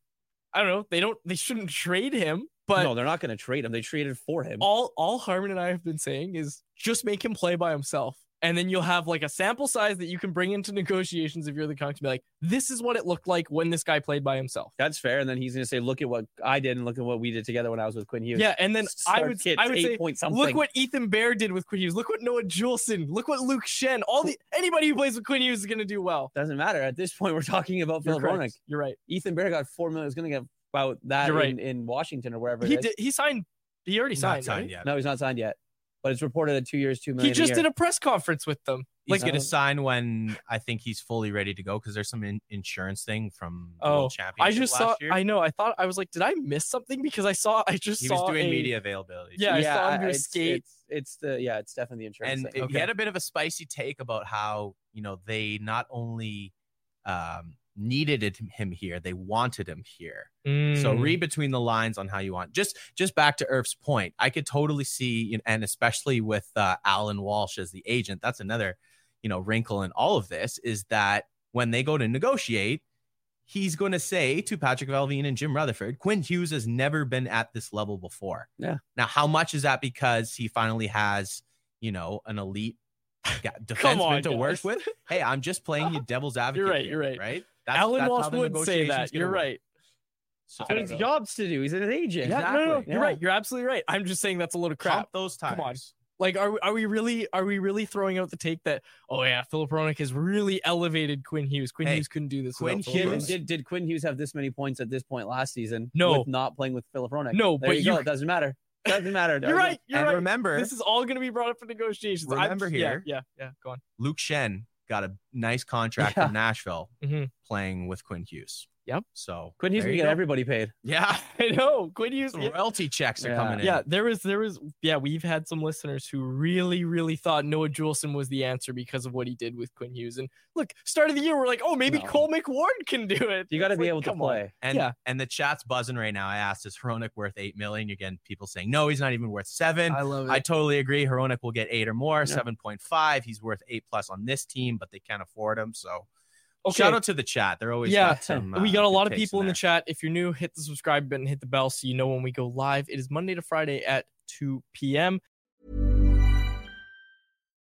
I don't know, they don't, they shouldn't trade him, but no, they're not going to trade him. They traded for him. all all Harman and I have been saying is just make him play by himself. And then you'll have like a sample size that you can bring into negotiations if you're the Canucks and be like, this is what it looked like when this guy played by himself. That's fair. And then he's going to say, "Look at what I did, and look at what we did together when I was with Quinn Hughes." Yeah, and then I would kids, I would eight say point something. look what Ethan Bear did with Quinn Hughes. Look what Noah Juulsen. Look what Luke Schenn. All the anybody who plays with Quinn Hughes is gonna do well. doesn't matter at this point. We're talking about You're Phil Hronek. correct. You're right. Ethan Bear got four million. Is going to get about that right. in, in Washington or wherever. He it is. did he signed he already Not signed, signed right? yet. No, he's not signed yet, but it's reported that two years, two He just a did a press conference with them. He's Like going to sign when I think he's fully ready to go because there's some in- insurance thing from the Oh, World I just last saw year. I know, I thought I was like, did I miss something? Because I saw I just he saw was doing a- media availability. Yeah, I saw him do a it's, skate. It's, it's the yeah, it's definitely the insurance. and thing. it- he had a bit of a spicy take about how you know they not only um, needed him here, they wanted him here. So Mm. read between the lines on how you want. Just just back to Irf's point, I could totally see, and especially with uh, Alan Walsh as the agent, that's another you know wrinkle in all of this is that when they go to negotiate, he's going to say to Patrik Allvin and Jim Rutherford, Quinn Hughes has never been at this level before. Yeah. Now, how much is that because he finally has you know an elite ga- Come on, defenseman to work with? Hey, I'm just playing you devil's advocate. You're right, here, you're right. Right. Alan that's Walsh would say that. You're work. right. So, I But it's jobs to do. He's an agent. Yeah, no, no, no, you're Yeah. right. You're absolutely right. I'm just saying that's a load of crap. Pump those times. Come on. Like, are we, are we really are we really throwing out the take that oh yeah, Filip Hronek has really elevated Quinn Hughes. Quinn Hey, Hughes couldn't do this. Quinn without Philip Did, Hughes- did, did Quinn Hughes have this many points at this point last season? No. with not playing with Filip Hronek. No, there but you go. It doesn't matter. Doesn't matter. You're right. You're and right. remember, This is all going to be brought up for negotiations. I'm- Remember yeah, here- Yeah, yeah. Go on. Luke Schenn got a nice contract Yeah. in Nashville Mhm. playing with Quinn Hughes. Yep. So Quinn Hughes can get go. everybody paid. Yeah. I know. Quinn Hughes. Yeah. royalty checks are Yeah. coming in. Yeah, there was there was yeah, we've had some listeners who really, really thought Noah Juulsen was the answer because of what he did with Quinn Hughes. And look, start of the year, we're like, oh, maybe No. Cole McWard can do it. You got to It's be like, able to come on. play. And Yeah. and the chat's buzzing right now. I asked, is Hronek worth eight million? You're people saying no, he's not even worth seven. I love it. I totally agree. Hronek will get eight or more, Yeah. seven point five. He's worth eight plus on this team, but they can't afford him. So okay. shout out to the chat. They're always Yeah. got some, we uh, got a lot of people in the chat. If you're new, hit the subscribe button, hit the bell so you know when we go live. It is Monday to Friday at 2 p.m.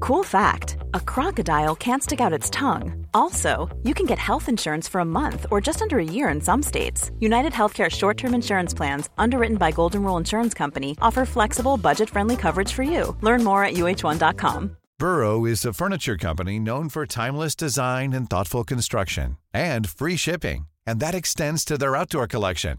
Cool fact a crocodile can't stick out its tongue. Also, you can get health insurance for a month or just under a year in some states. United Healthcare short term insurance plans, underwritten by Golden Rule Insurance Company, offer flexible, budget friendly coverage for you. Learn more at uh1.com. Burrow is a furniture company known for timeless design and thoughtful construction and free shipping, and that extends to their outdoor collection.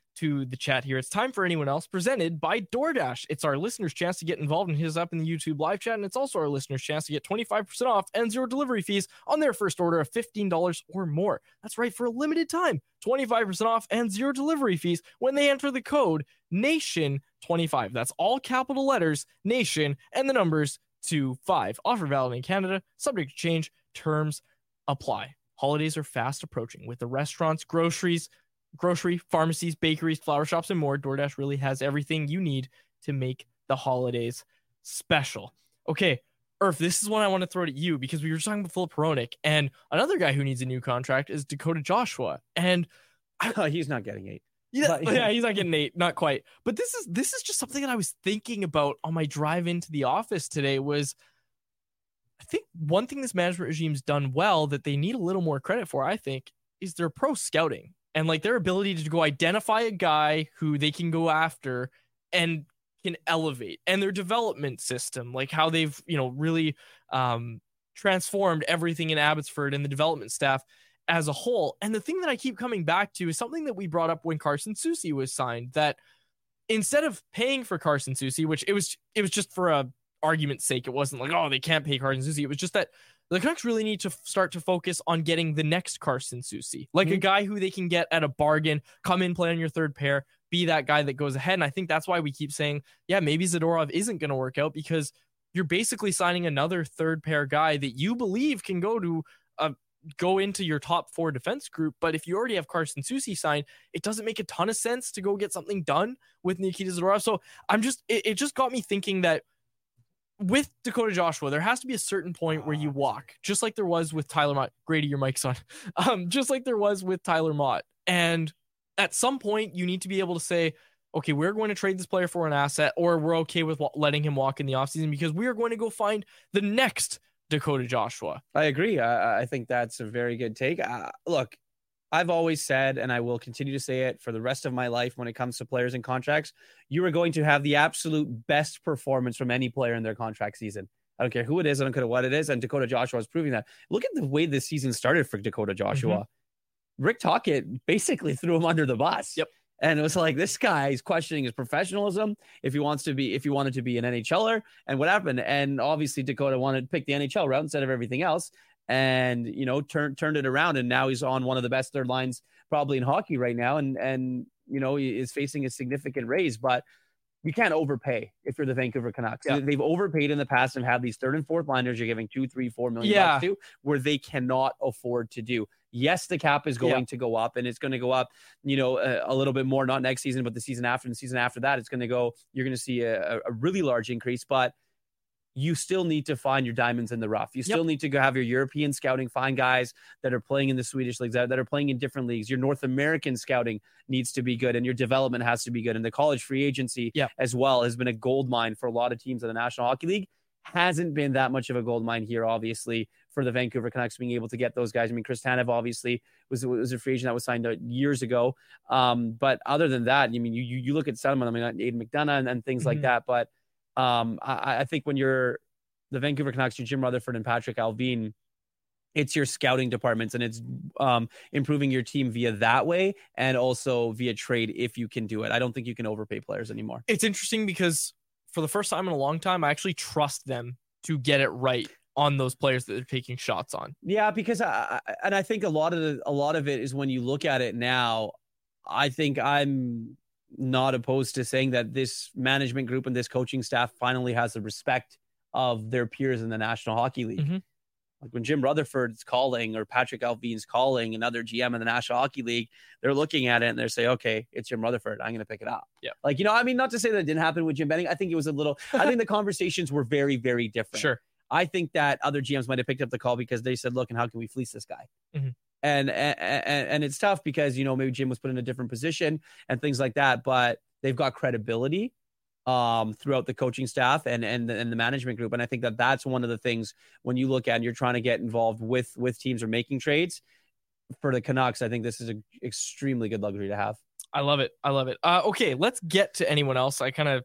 to the chat here. It's time for anyone else presented by DoorDash. It's our listeners' chance to get involved and hit us up in the YouTube live chat. And it's also our listeners' chance to get 25% off and zero delivery fees on their first order of $15 or more. That's right, for a limited time. 25% off and zero delivery fees when they enter the code NATION25. That's all capital letters, NATION, and the numbers to five. Offer valid in Canada, subject to change, terms apply. Holidays are fast approaching with the restaurants, groceries, grocery, pharmacies, bakeries, flower shops, and more. DoorDash really has everything you need to make the holidays special. Okay, Irf, this is one I want to throw to you because we were talking about Filip Hronek, and another guy who needs a new contract is Dakota Joshua. And he's not getting eight. yeah, yeah, he's not getting eight, not quite. But this is this is just something that I was thinking about on my drive into the office today. Was I think one thing this management regime's done well that they need a little more credit for, I think, is their pro scouting and like their ability to go identify a guy who they can go after and can elevate and their development system, like how they've, you know, really um, transformed everything in Abbotsford and the development staff as a whole. And the thing that I keep coming back to is something that we brought up when Carson Soucy was signed that instead of paying for Carson Soucy, which it was it was just for a argument's sake, it wasn't like, oh, they can't pay Carson Soucy. It was just that the Canucks really need to f- start to focus on getting the next Carson Soucy, like mm-hmm. a guy who they can get at a bargain, come in, play on your third pair, be that guy that goes ahead. And I think that's why we keep saying, yeah, maybe Zadorov isn't going to work out because you're basically signing another third pair guy that you believe can go to a go into your top four defense group. But if you already have Carson Soucy signed, it doesn't make a ton of sense to go get something done with Nikita Zadorov. So I'm just, it, it just got me thinking that with Dakota Joshua, there has to be a certain point where you walk, just like there was with Tyler Motte. Grady, your mic's on. Um, just like there was with Tyler Motte. And at some point, you need to be able to say, okay, we're going to trade this player for an asset, or we're okay with letting him walk in the offseason because we are going to go find the next Dakota Joshua. I agree. I, I think that's a very good take. Uh, look, I've always said, and I will continue to say it for the rest of my life when it comes to players and contracts, you are going to have the absolute best performance from any player in their contract season. I don't care who it is, I don't care what it is. And Dakota Joshua is proving that. Look at the way this season started for Dakota Joshua. Mm-hmm. Rick Tocchet basically threw him under the bus. Yep. And it was like this guy is questioning his professionalism if he wants to be if he wanted to be an NHLer and what happened. And obviously Dakota wanted to pick the NHL route instead of everything else and you know turned turned it around and now he's on one of the best third lines probably in hockey right now and and you know he is facing a significant raise but you can't overpay if you're the Vancouver Canucks. Yeah. They've overpaid in the past and have these third and fourth liners you're giving two, three, four million yeah. bucks to, where they cannot afford to do. Yes, the cap is going yeah. to go up, and it's going to go up, you know, a, a, little bit more. Not next season, but the season after, and the season after that, it's going to go. You're going to see a, a really large increase, but you still need to find your diamonds in the rough. You still yep. need to go have your European scouting, find guys that are playing in the Swedish leagues, that, that are playing in different leagues. Your North American scouting needs to be good, and your development has to be good. And the college free agency yep. as well has been a gold mine for a lot of teams in the National Hockey League. Hasn't been that much of a gold mine here, obviously, for the Vancouver Canucks being able to get those guys. I mean, Chris Tanev obviously was was a free agent that was signed years ago. Um, but other than that, I mean, you you look at them, I mean, Aidan McDonough and, and things mm-hmm. like that. But um, I, I think when you're the Vancouver Canucks, you Jim Rutherford and Patrik Allvin, it's your scouting departments and it's um, improving your team via that way and also via trade if you can do it. I don't think you can overpay players anymore. It's interesting because for the first time in a long time, I actually trust them to get it right on those players that they're taking shots on. Yeah, because I, and I think a lot of the, a lot of it is when you look at it now. I think I'm not opposed to saying that this management group and this coaching staff finally has the respect of their peers in the National Hockey League. Mm-hmm. Like when Jim Rutherford's calling or Patrik Allvin's calling another GM in the National Hockey League, they're looking at it and they're saying, okay, it's Jim Rutherford. I'm going to pick it up. Yeah. Like, you know, I mean, not to say that it didn't happen with Jim Benning. I think it was a little, I think the conversations were very, very different. Sure. I think that other GMs might have picked up the call because they said, look, and how can we fleece this guy? Mm-hmm. And, and, and it's tough because, you know, maybe Jim was put in a different position and things like that, but they've got credibility um, throughout the coaching staff and and and the management group. And I think that that's one of the things when you look at and you're trying to get involved with with teams or making trades for the Canucks. I think this is an extremely good luxury to have. I love it. I love it. Uh, okay, let's get to anyone else. I kind of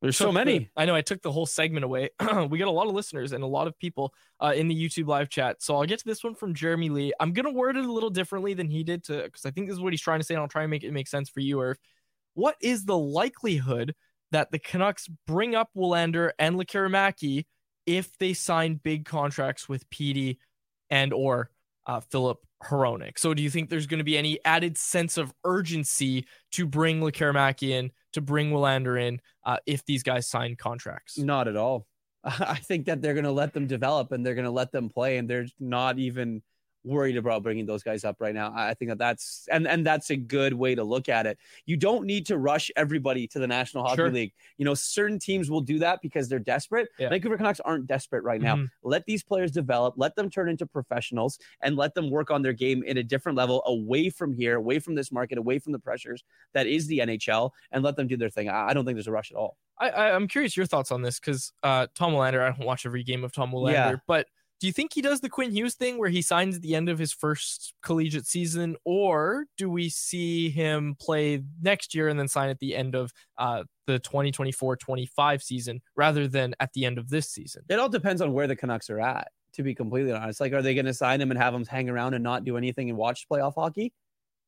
There's so took the- many. I know I took the whole segment away. we got a lot of listeners and a lot of people uh, in the YouTube live chat. So I'll get to this one from Jeremy Lee. I'm gonna word it a little differently than he did to because I think this is what he's trying to say, and I'll try and make it make sense for you. Or what is the likelihood that the Canucks bring up Willander and Lekkerimäki if they sign big contracts with PD and or uh, Filip Hronek? So do you think there's going to be any added sense of urgency to bring Lekkerimäki in, to bring Willander in, uh, if these guys sign contracts? Not at all. I think that they're going to let them develop and they're going to let them play, and they're not even worried about bringing those guys up right now. I think that that's and and that's a good way to look at it. You don't need to rush everybody to the National Hockey Sure. League. You know, certain teams will do that because they're desperate. Yeah. Vancouver Canucks aren't desperate right now. Mhm. Let these players develop, let them turn into professionals, and let them work on their game in a different level, away from here, away from this market, away from the pressures that is the NHL, and let them do their thing. I I don't think there's a rush at all. I, I I'm curious your thoughts on this because uh, Tom Willander, I don't watch every game of Tom Willander, Yeah. but do you think he does the Quinn Hughes thing where he signs at the end of his first collegiate season, or do we see him play next year and then sign at the end of uh, the 2024-25 season rather than at the end of this season? It all depends on where the Canucks are at, to be completely honest. Like, are they going to sign him and have him hang around and not do anything and watch playoff hockey?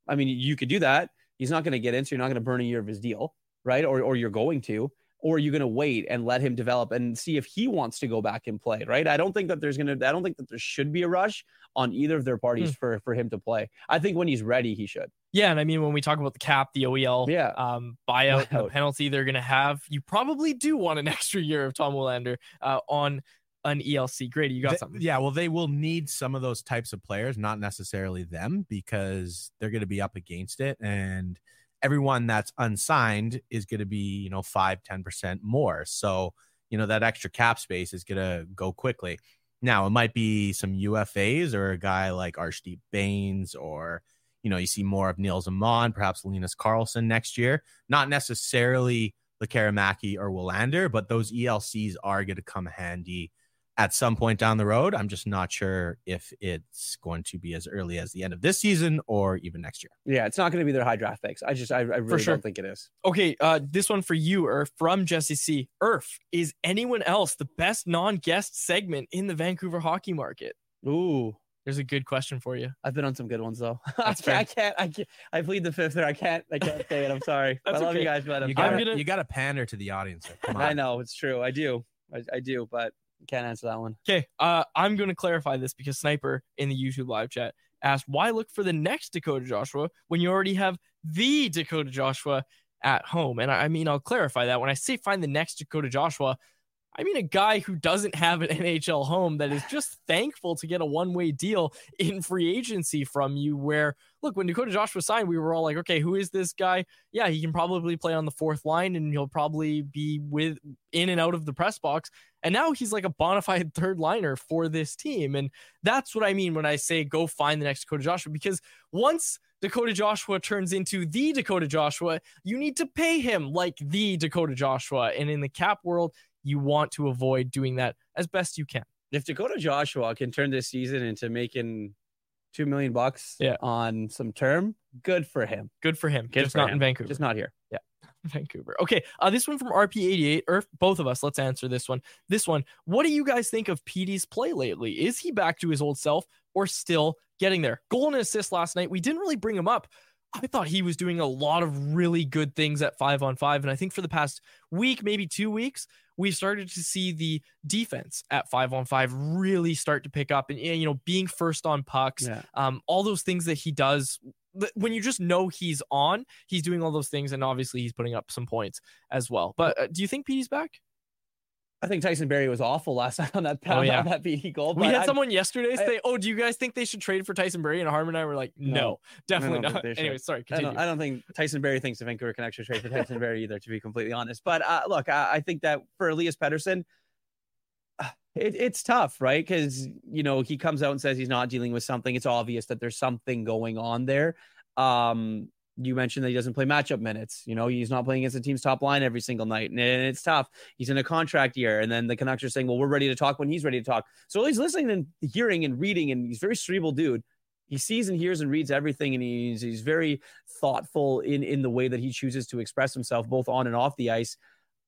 I mean, you could do that. He's not going to get in, so you're not going to burn a year of his deal, right? Or, or you're going to. Or are you're going to wait and let him develop and see if he wants to go back and play, right? I don't think that there's going to, I don't think that there should be a rush on either of their parties for for him to play. I think when he's ready, he should. Yeah, and I mean when we talk about the cap, the OEL, Yeah. um, buyout, and the penalty they're going to have, you probably do want an extra year of Tom Willander uh, on an ELC. Grady, you got They- something? Yeah, well, they will need some of those types of players, not necessarily them, because they're going to be up against it. And everyone that's unsigned is going to be, you know, five, 10% more. So, you know, that extra cap space is going to go quickly. Now, it might be some UFAs or a guy like Arshdeep Bains or, you know, you see more of Nils Åman, perhaps Linus Karlsson next year. Not necessarily Lekkerimäki or Willander, but those ELCs are going to come handy at some point down the road. I'm just not sure if it's going to be as early as the end of this season or even next year. Yeah, it's not going to be their high draft picks. I just, I, I really sure. don't think it is. Okay, uh, this one for you, Irf, from Jesse C. Irf, is anyone else the best non-guest segment in the Vancouver hockey market? Ooh, There's a good question for you. I've been on some good ones though. I That's can't, I can't, I can't, I plead the fifth there. I can't, I can't say it. I'm sorry. I love okay. you guys, but I'm You I'm got gonna- you got to pander to the audience. Come on. I know it's true. I do. I, I do, but can't answer that one. Okay, uh, I'm going to clarify this because Sniper in the YouTube live chat asked, why look for the next Dakota Joshua when you already have the Dakota Joshua at home? And I I mean, I'll clarify that. When I say find the next Dakota Joshua, I mean a guy who doesn't have an NHL home that is just thankful to get a one way deal in free agency from you. Where, look, when Dakota Joshua signed, we were all like, okay, who is this guy? Yeah, he can probably play on the fourth line and he'll probably be with in and out of the press box. And now he's like a bona fide third liner for this team. And that's what I mean when I say go find the next Dakota Joshua, because once Dakota Joshua turns into the Dakota Joshua, you need to pay him like the Dakota Joshua. And in the cap world, you want to avoid doing that as best you can. If Dakota Joshua can turn this season into making two million bucks Yeah. on some term, good for him. Good for him. Good just for not him. in Vancouver. Just not here. Yeah. Vancouver. Okay, uh, this one from RP88, or both of us. Let's answer this one. This one. What do you guys think of Petey's play lately? Is he back to his old self or still getting there? Goal and assist last night. We didn't really bring him up. I thought he was doing a lot of really good things at five on five. And I think for the past week, maybe two weeks, we started to see the defense at five on five really start to pick up and, you know, being first on pucks, Yeah. um, all those things that he does when you just know he's on, he's doing all those things, and obviously he's putting up some points as well. But uh, do you think Petey's back? I think Tyson Barrie was awful last night on that Oh, yeah. on that BD goal. we had I- someone yesterday I- say, "Oh, do you guys think they should trade for Tyson Barrie?" And Harman and I were like, "No, No, definitely not." think they should. Anyway, sorry, I don't, I don't think Tyson Barrie thinks the Vancouver can actually trade for Tyson Barrie either, to be completely honest. But uh, look, I, I think that for Elias Pettersson, uh, it, it's tough, right? Because you know he comes out and says he's not dealing with something. It's obvious that there's something going on there. Um, you mentioned that he doesn't play matchup minutes. You know, he's not playing against the team's top line every single night, and it's tough. He's in a contract year, and then the Canucks are saying, "Well, we're ready to talk when he's ready to talk." So he's listening and hearing and reading, and he's very cerebral dude he sees and hears and reads everything and he's he's very thoughtful in in the way that he chooses to express himself both on and off the ice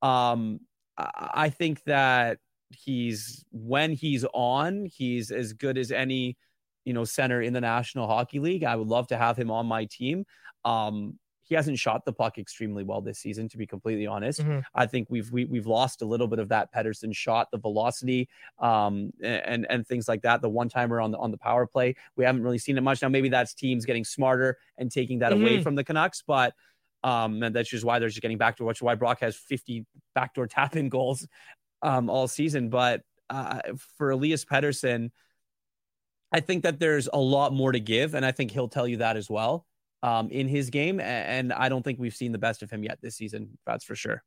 Um, I think that he's when he's on, he's as good as any, you know, center in the National Hockey League. I would love to have him on my team. Um, he hasn't shot the puck extremely well this season, to be completely honest. Mm-hmm. I think we've we, have we have lost a little bit of that Pettersson shot, the velocity, um, and and things like that. The one timer on the on the power play, we haven't really seen it much. Now maybe that's teams getting smarter and taking that mm-hmm. away from the Canucks, but um, and that's just why they're just getting backdoor, which is why Brock has 50 backdoor tap in goals um, all season. But uh, for Elias Pettersson, I think that there's a lot more to give, and I think he'll tell you that as well um, in his game. And I don't think we've seen the best of him yet this season. That's for sure.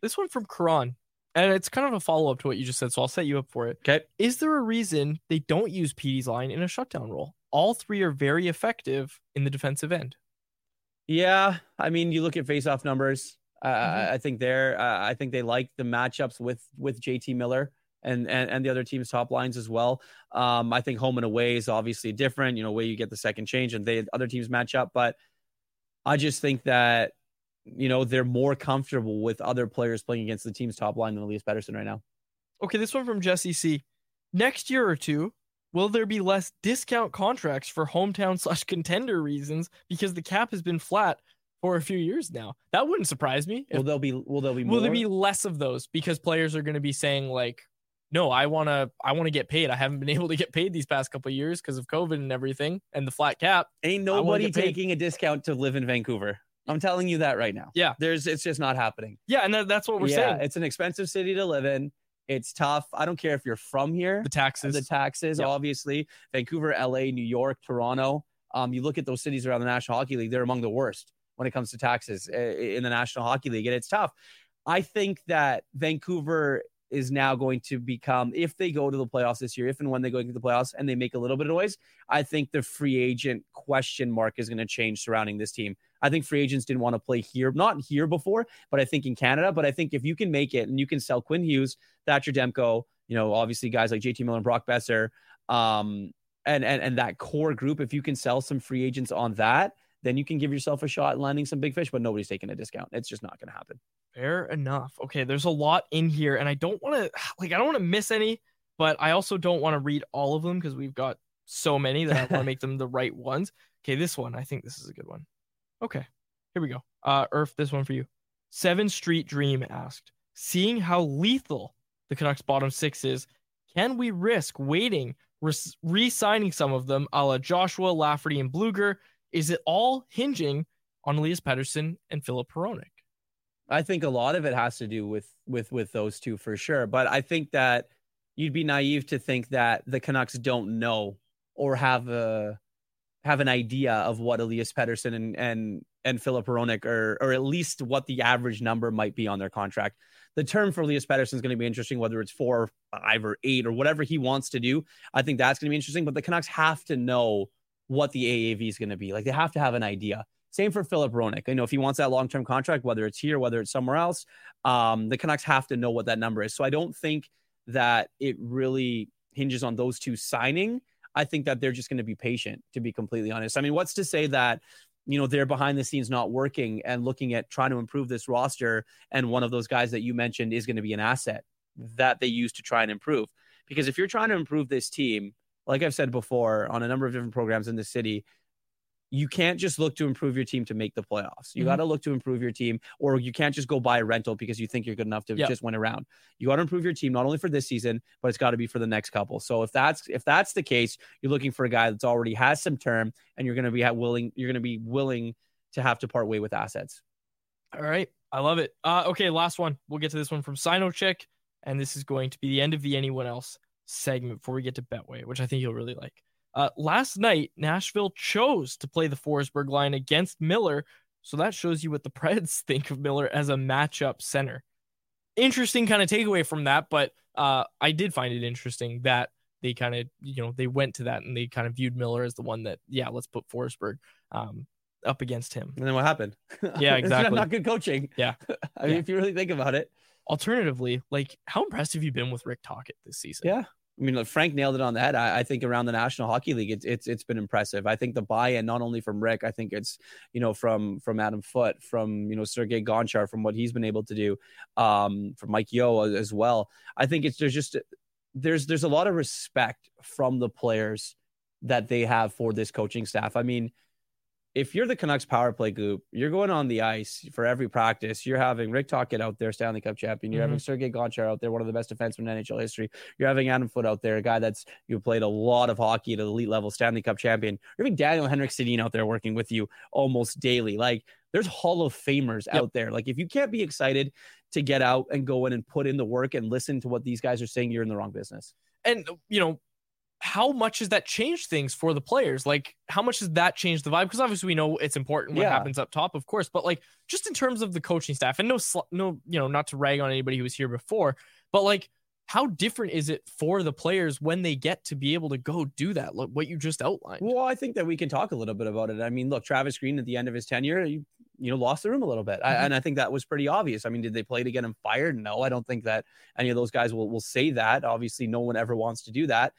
This one from Karan, and it's kind of a follow up to what you just said. So I'll set you up for it. Okay. Is there a reason they don't use Petey's line in a shutdown role? All three are very effective in the defensive end. Yeah, I mean, you look at face-off numbers. Uh, mm-hmm. I think they're. Uh, I think they like the matchups with with JT Miller and, and and the other team's top lines as well. Um, I think home and away is obviously different. You know, where you get the second change and they other teams match up, but I just think that you know they're more comfortable with other players playing against the team's top line than Elias Pettersson right now. Okay, this one from Jesse C. Next year or two, will there be less discount contracts for hometown slash contender reasons because the cap has been flat for a few years now? That wouldn't surprise me. Will there be will there be more? will there be less of those because players are going to be saying like no, I want to I want to get paid. I haven't been able to get paid these past couple years because of COVID and everything and the flat cap. Ain't nobody taking a discount to live in Vancouver. I'm telling you that right now. Yeah. There's it's just not happening. Yeah, and that, that's what we're yeah, saying. It's an expensive city to live in. It's tough. I don't care if you're from here. The taxes. The taxes, yep. obviously. Vancouver, LA, New York, Toronto. Um, you look at those cities around the National Hockey League, they're among the worst when it comes to taxes eh, in the National Hockey League. And it's tough. I think that Vancouver is now going to become, if they go to the playoffs this year, if and when they go into the playoffs and they make a little bit of noise, I think the free agent question mark is going to change surrounding this team. I think free agents didn't want to play here, not here before, but I think in Canada. But I think if you can make it and you can sell Quinn Hughes, Thatcher Demko, you know, obviously guys like JT Miller and Brock Boeser, um, and, and and that core group, if you can sell some free agents on that, then you can give yourself a shot landing some big fish, but nobody's taking a discount. It's just not going to happen. Fair enough. Okay, there's a lot in here, and I don't want to like I don't want to miss any, but I also don't want to read all of them because we've got so many that I want to make them the right ones. Okay, this one I think this is a good one. Okay, here we go. Uh, Irf, this one for you. Seven Street Dream asked, seeing how lethal the Canucks bottom six is, can we risk waiting, re-signing some of them, a la Joshua, Lafferty, and Blueger? Is it all hinging on Elias Pettersson and Filip Hronek? I think a lot of it has to do with with with those two for sure. But I think that you'd be naive to think that the Canucks don't know or have a have an idea of what Elias Pettersson and and and Filip Hronek are, or at least what the average number might be on their contract. The term for Elias Pettersson is going to be interesting, whether it's four, or five, or eight, or whatever he wants to do. I think that's going to be interesting. But the Canucks have to know what the AAV is going to be. Like they have to have an idea. Same for Philip Hronek. You know, if he wants that long term contract, whether it's here, whether it's somewhere else, um, the Canucks have to know what that number is. So I don't think that it really hinges on those two signing. I think that they're just going to be patient, to be completely honest. I mean, what's to say that, you know, they're behind the scenes not working and looking at trying to improve this roster. And one of those guys that you mentioned is going to be an asset that they use to try and improve. Because if you're trying to improve this team, like I've said before on a number of different programs in the city, you can't just look to improve your team to make the playoffs. You mm-hmm. got to look to improve your team, or you can't just go buy a rental because you think you're good enough to yep. just win around. You got to improve your team not only for this season, but it's got to be for the next couple. So if that's if that's the case, you're looking for a guy that's already has some term, and you're going to be willing you're going to be willing to have to part way with assets. All right, I love it. Uh, okay, last one. We'll get to this one from Sino Chick, and this is going to be the end of the anyone else segment before we get to Betway, which I think you'll really like. Uh, last night, Nashville chose to play the Forsberg line against Miller. So that shows you what the Preds think of Miller as a matchup center. Interesting kind of takeaway from that, but uh, I did find it interesting that they kind of, you know, they went to that and they kind of viewed Miller as the one that, yeah, let's put Forsberg um, up against him. And then what happened? Yeah, exactly. not good coaching. Yeah. I mean, yeah. if you really think about it. Alternatively, like how impressed have you been with Rick Tocchet this season? Yeah. I mean, Frank nailed it on the head. I, I, think around the National Hockey League, it's it's it's been impressive. I think the buy-in not only from Rick, I think it's you know from from Adam Foote, from you know Sergei Gonchar, from what he's been able to do, um, from Mike Yeo as well. I think it's there's just there's there's a lot of respect from the players that they have for this coaching staff. I mean, if you're the Canucks power play group, you're going on the ice for every practice. You're having Rick Tocchet out there, Stanley Cup champion. You're mm-hmm. having Sergei Gonchar out there, one of the best defensemen in NHL history. You're having Adam Foote out there, a guy that's you played a lot of hockey at elite level, Stanley Cup champion. You're having Daniel Henrik Sedin out there working with you almost daily. Like there's Hall of Famers yep. out there. Like if you can't be excited to get out and go in and put in the work and listen to what these guys are saying, you're in the wrong business. And you know, how much has that changed things for the players? Like, how much has that changed the vibe? Because obviously we know it's important what yeah. happens up top, of course, but like just in terms of the coaching staff, and no, no, you know, not to rag on anybody who was here before, but like, how different is it for the players when they get to be able to go do that? Look, what you just outlined. Well, I think that we can talk a little bit about it. I mean, look, Travis Green at the end of his tenure, you, you know, lost the room a little bit, mm-hmm. I, and I think that was pretty obvious. I mean, did they play to get him fired? No, I don't think that any of those guys will will say that. Obviously, no one ever wants to do that.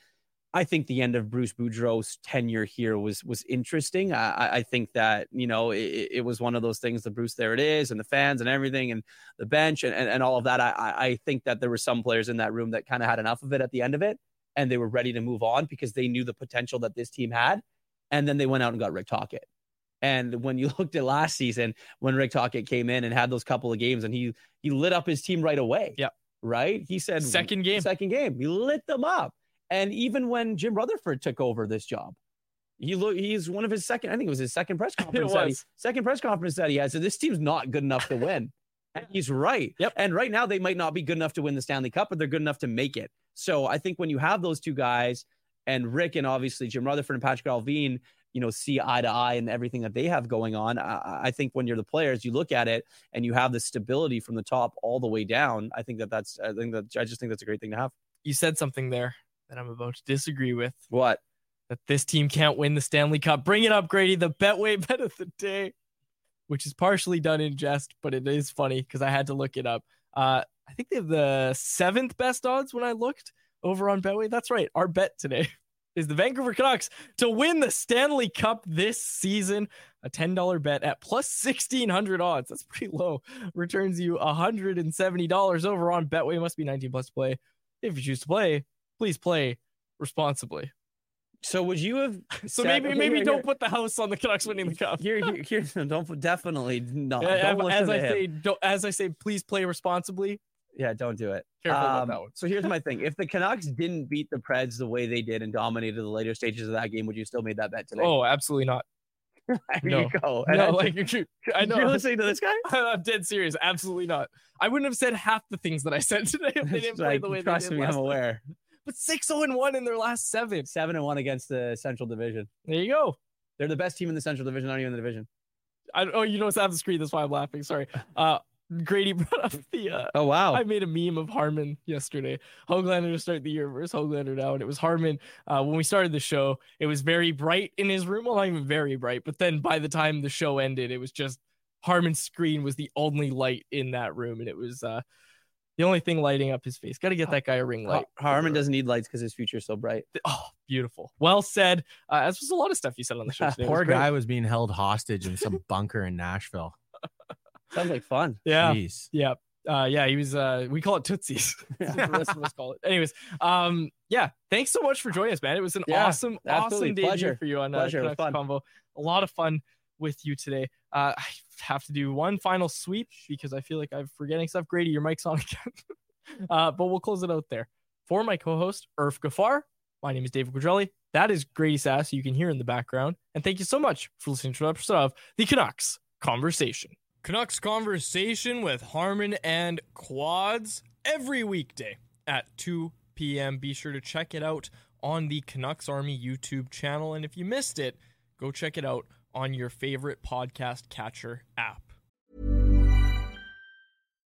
I think the end of Bruce Boudreau's tenure here was was interesting. I, I think that you know it, it, was one of those things. The Bruce, there it is, and the fans and everything, and the bench and, and, and all of that. I, I think that there were some players in that room that kind of had enough of it at the end of it, and they were ready to move on because they knew the potential that this team had. And then they went out and got Rick Tocchet. And when you looked at last season, when Rick Tocchet came in and had those couple of games, and he he lit up his team right away. Yeah. Right. He said second game. Second game. He lit them up. And even when Jim Rutherford took over this job, he look he's one of his second, I think it was his second press conference. That he, second press conference that he had. So this team's not good enough to win. and he's right. Yep. And right now they might not be good enough to win the Stanley Cup, but they're good enough to make it. So I think when you have those two guys and Rick and obviously Jim Rutherford and Patrik Allvin, you know, see eye to eye and everything that they have going on. I, I, think when you're the players, you look at it and you have the stability from the top all the way down. I think that that's, I think that, I just think that's a great thing to have. You said something there that I'm about to disagree with. What? That this team can't win the Stanley Cup. Bring it up, Grady. The Betway bet of the day, which is partially done in jest, but it is funny because I had to look it up. Uh, I think they have the seventh best odds when I looked over on Betway. That's right. Our bet today is the Vancouver Canucks to win the Stanley Cup this season. A $10 bet at plus 1600 odds. That's pretty low. Returns you $170 over on Betway. Must be 19 plus play. If you choose to play, please play responsibly. So would you have? So maybe maybe here, don't here. put the house on the Canucks winning the cup. Here, here, here don't definitely not. Don't as I say, as I say, please play responsibly. Yeah, don't do it. Careful um, about that one. so here's my thing: if the Canucks didn't beat the Preds the way they did and dominated the later stages of that game, would you still made that bet today? Oh, absolutely not. there no. you go. And no, like you're, I know. You're listening to this guy? I'm dead serious. Absolutely not. I wouldn't have said half the things that I said today if they didn't like, play the way trust they did. Trust me, I'm aware but 6 0 1 in their last seven. 7 and 1 against the Central Division. There you go. They're the best team in the Central Division, not even the division. I, oh, you know, it's on the screen. That's why I'm laughing. Sorry. Uh, Grady brought up the. Uh, oh wow! I made a meme of Harman yesterday. Hoglander to start the year versus Hoglander now, and it was Harman. Uh, when we started the show, it was very bright in his room. Well, not even very bright, but then by the time the show ended, it was just Harman's screen was the only light in that room, and it was uh, the only thing lighting up his face. Got to get that guy a ring light. Harman doesn't need lights because his future's so bright. Oh, beautiful. Well said. Uh, as was a lot of stuff you said on the show. Today. Poor was guy was being held hostage in some bunker in Nashville. Sounds like fun. Yeah. Jeez. Yeah. Uh, yeah, he was. Uh, we call it Tootsies. the rest of us call it. Anyways, um, yeah. Thanks so much for joining us, man. It was an yeah, awesome, awesome day for you on uh, Pleasure. Convo. A lot of fun with you today. Uh, I have to do one final sweep because I feel like I'm forgetting stuff. Grady, your mic's on again. uh, but we'll close it out there. For my co-host, Irf Gaffar, my name is David Quadrelli. That is Grady Sas, you can hear in the background. And thank you so much for listening to another episode of the Canucks Conversation. Canucks Conversation with Harman and Quads every weekday at 2 p.m. Be sure to check it out on the Canucks Army YouTube channel. And if you missed it, go check it out on your favorite podcast catcher app.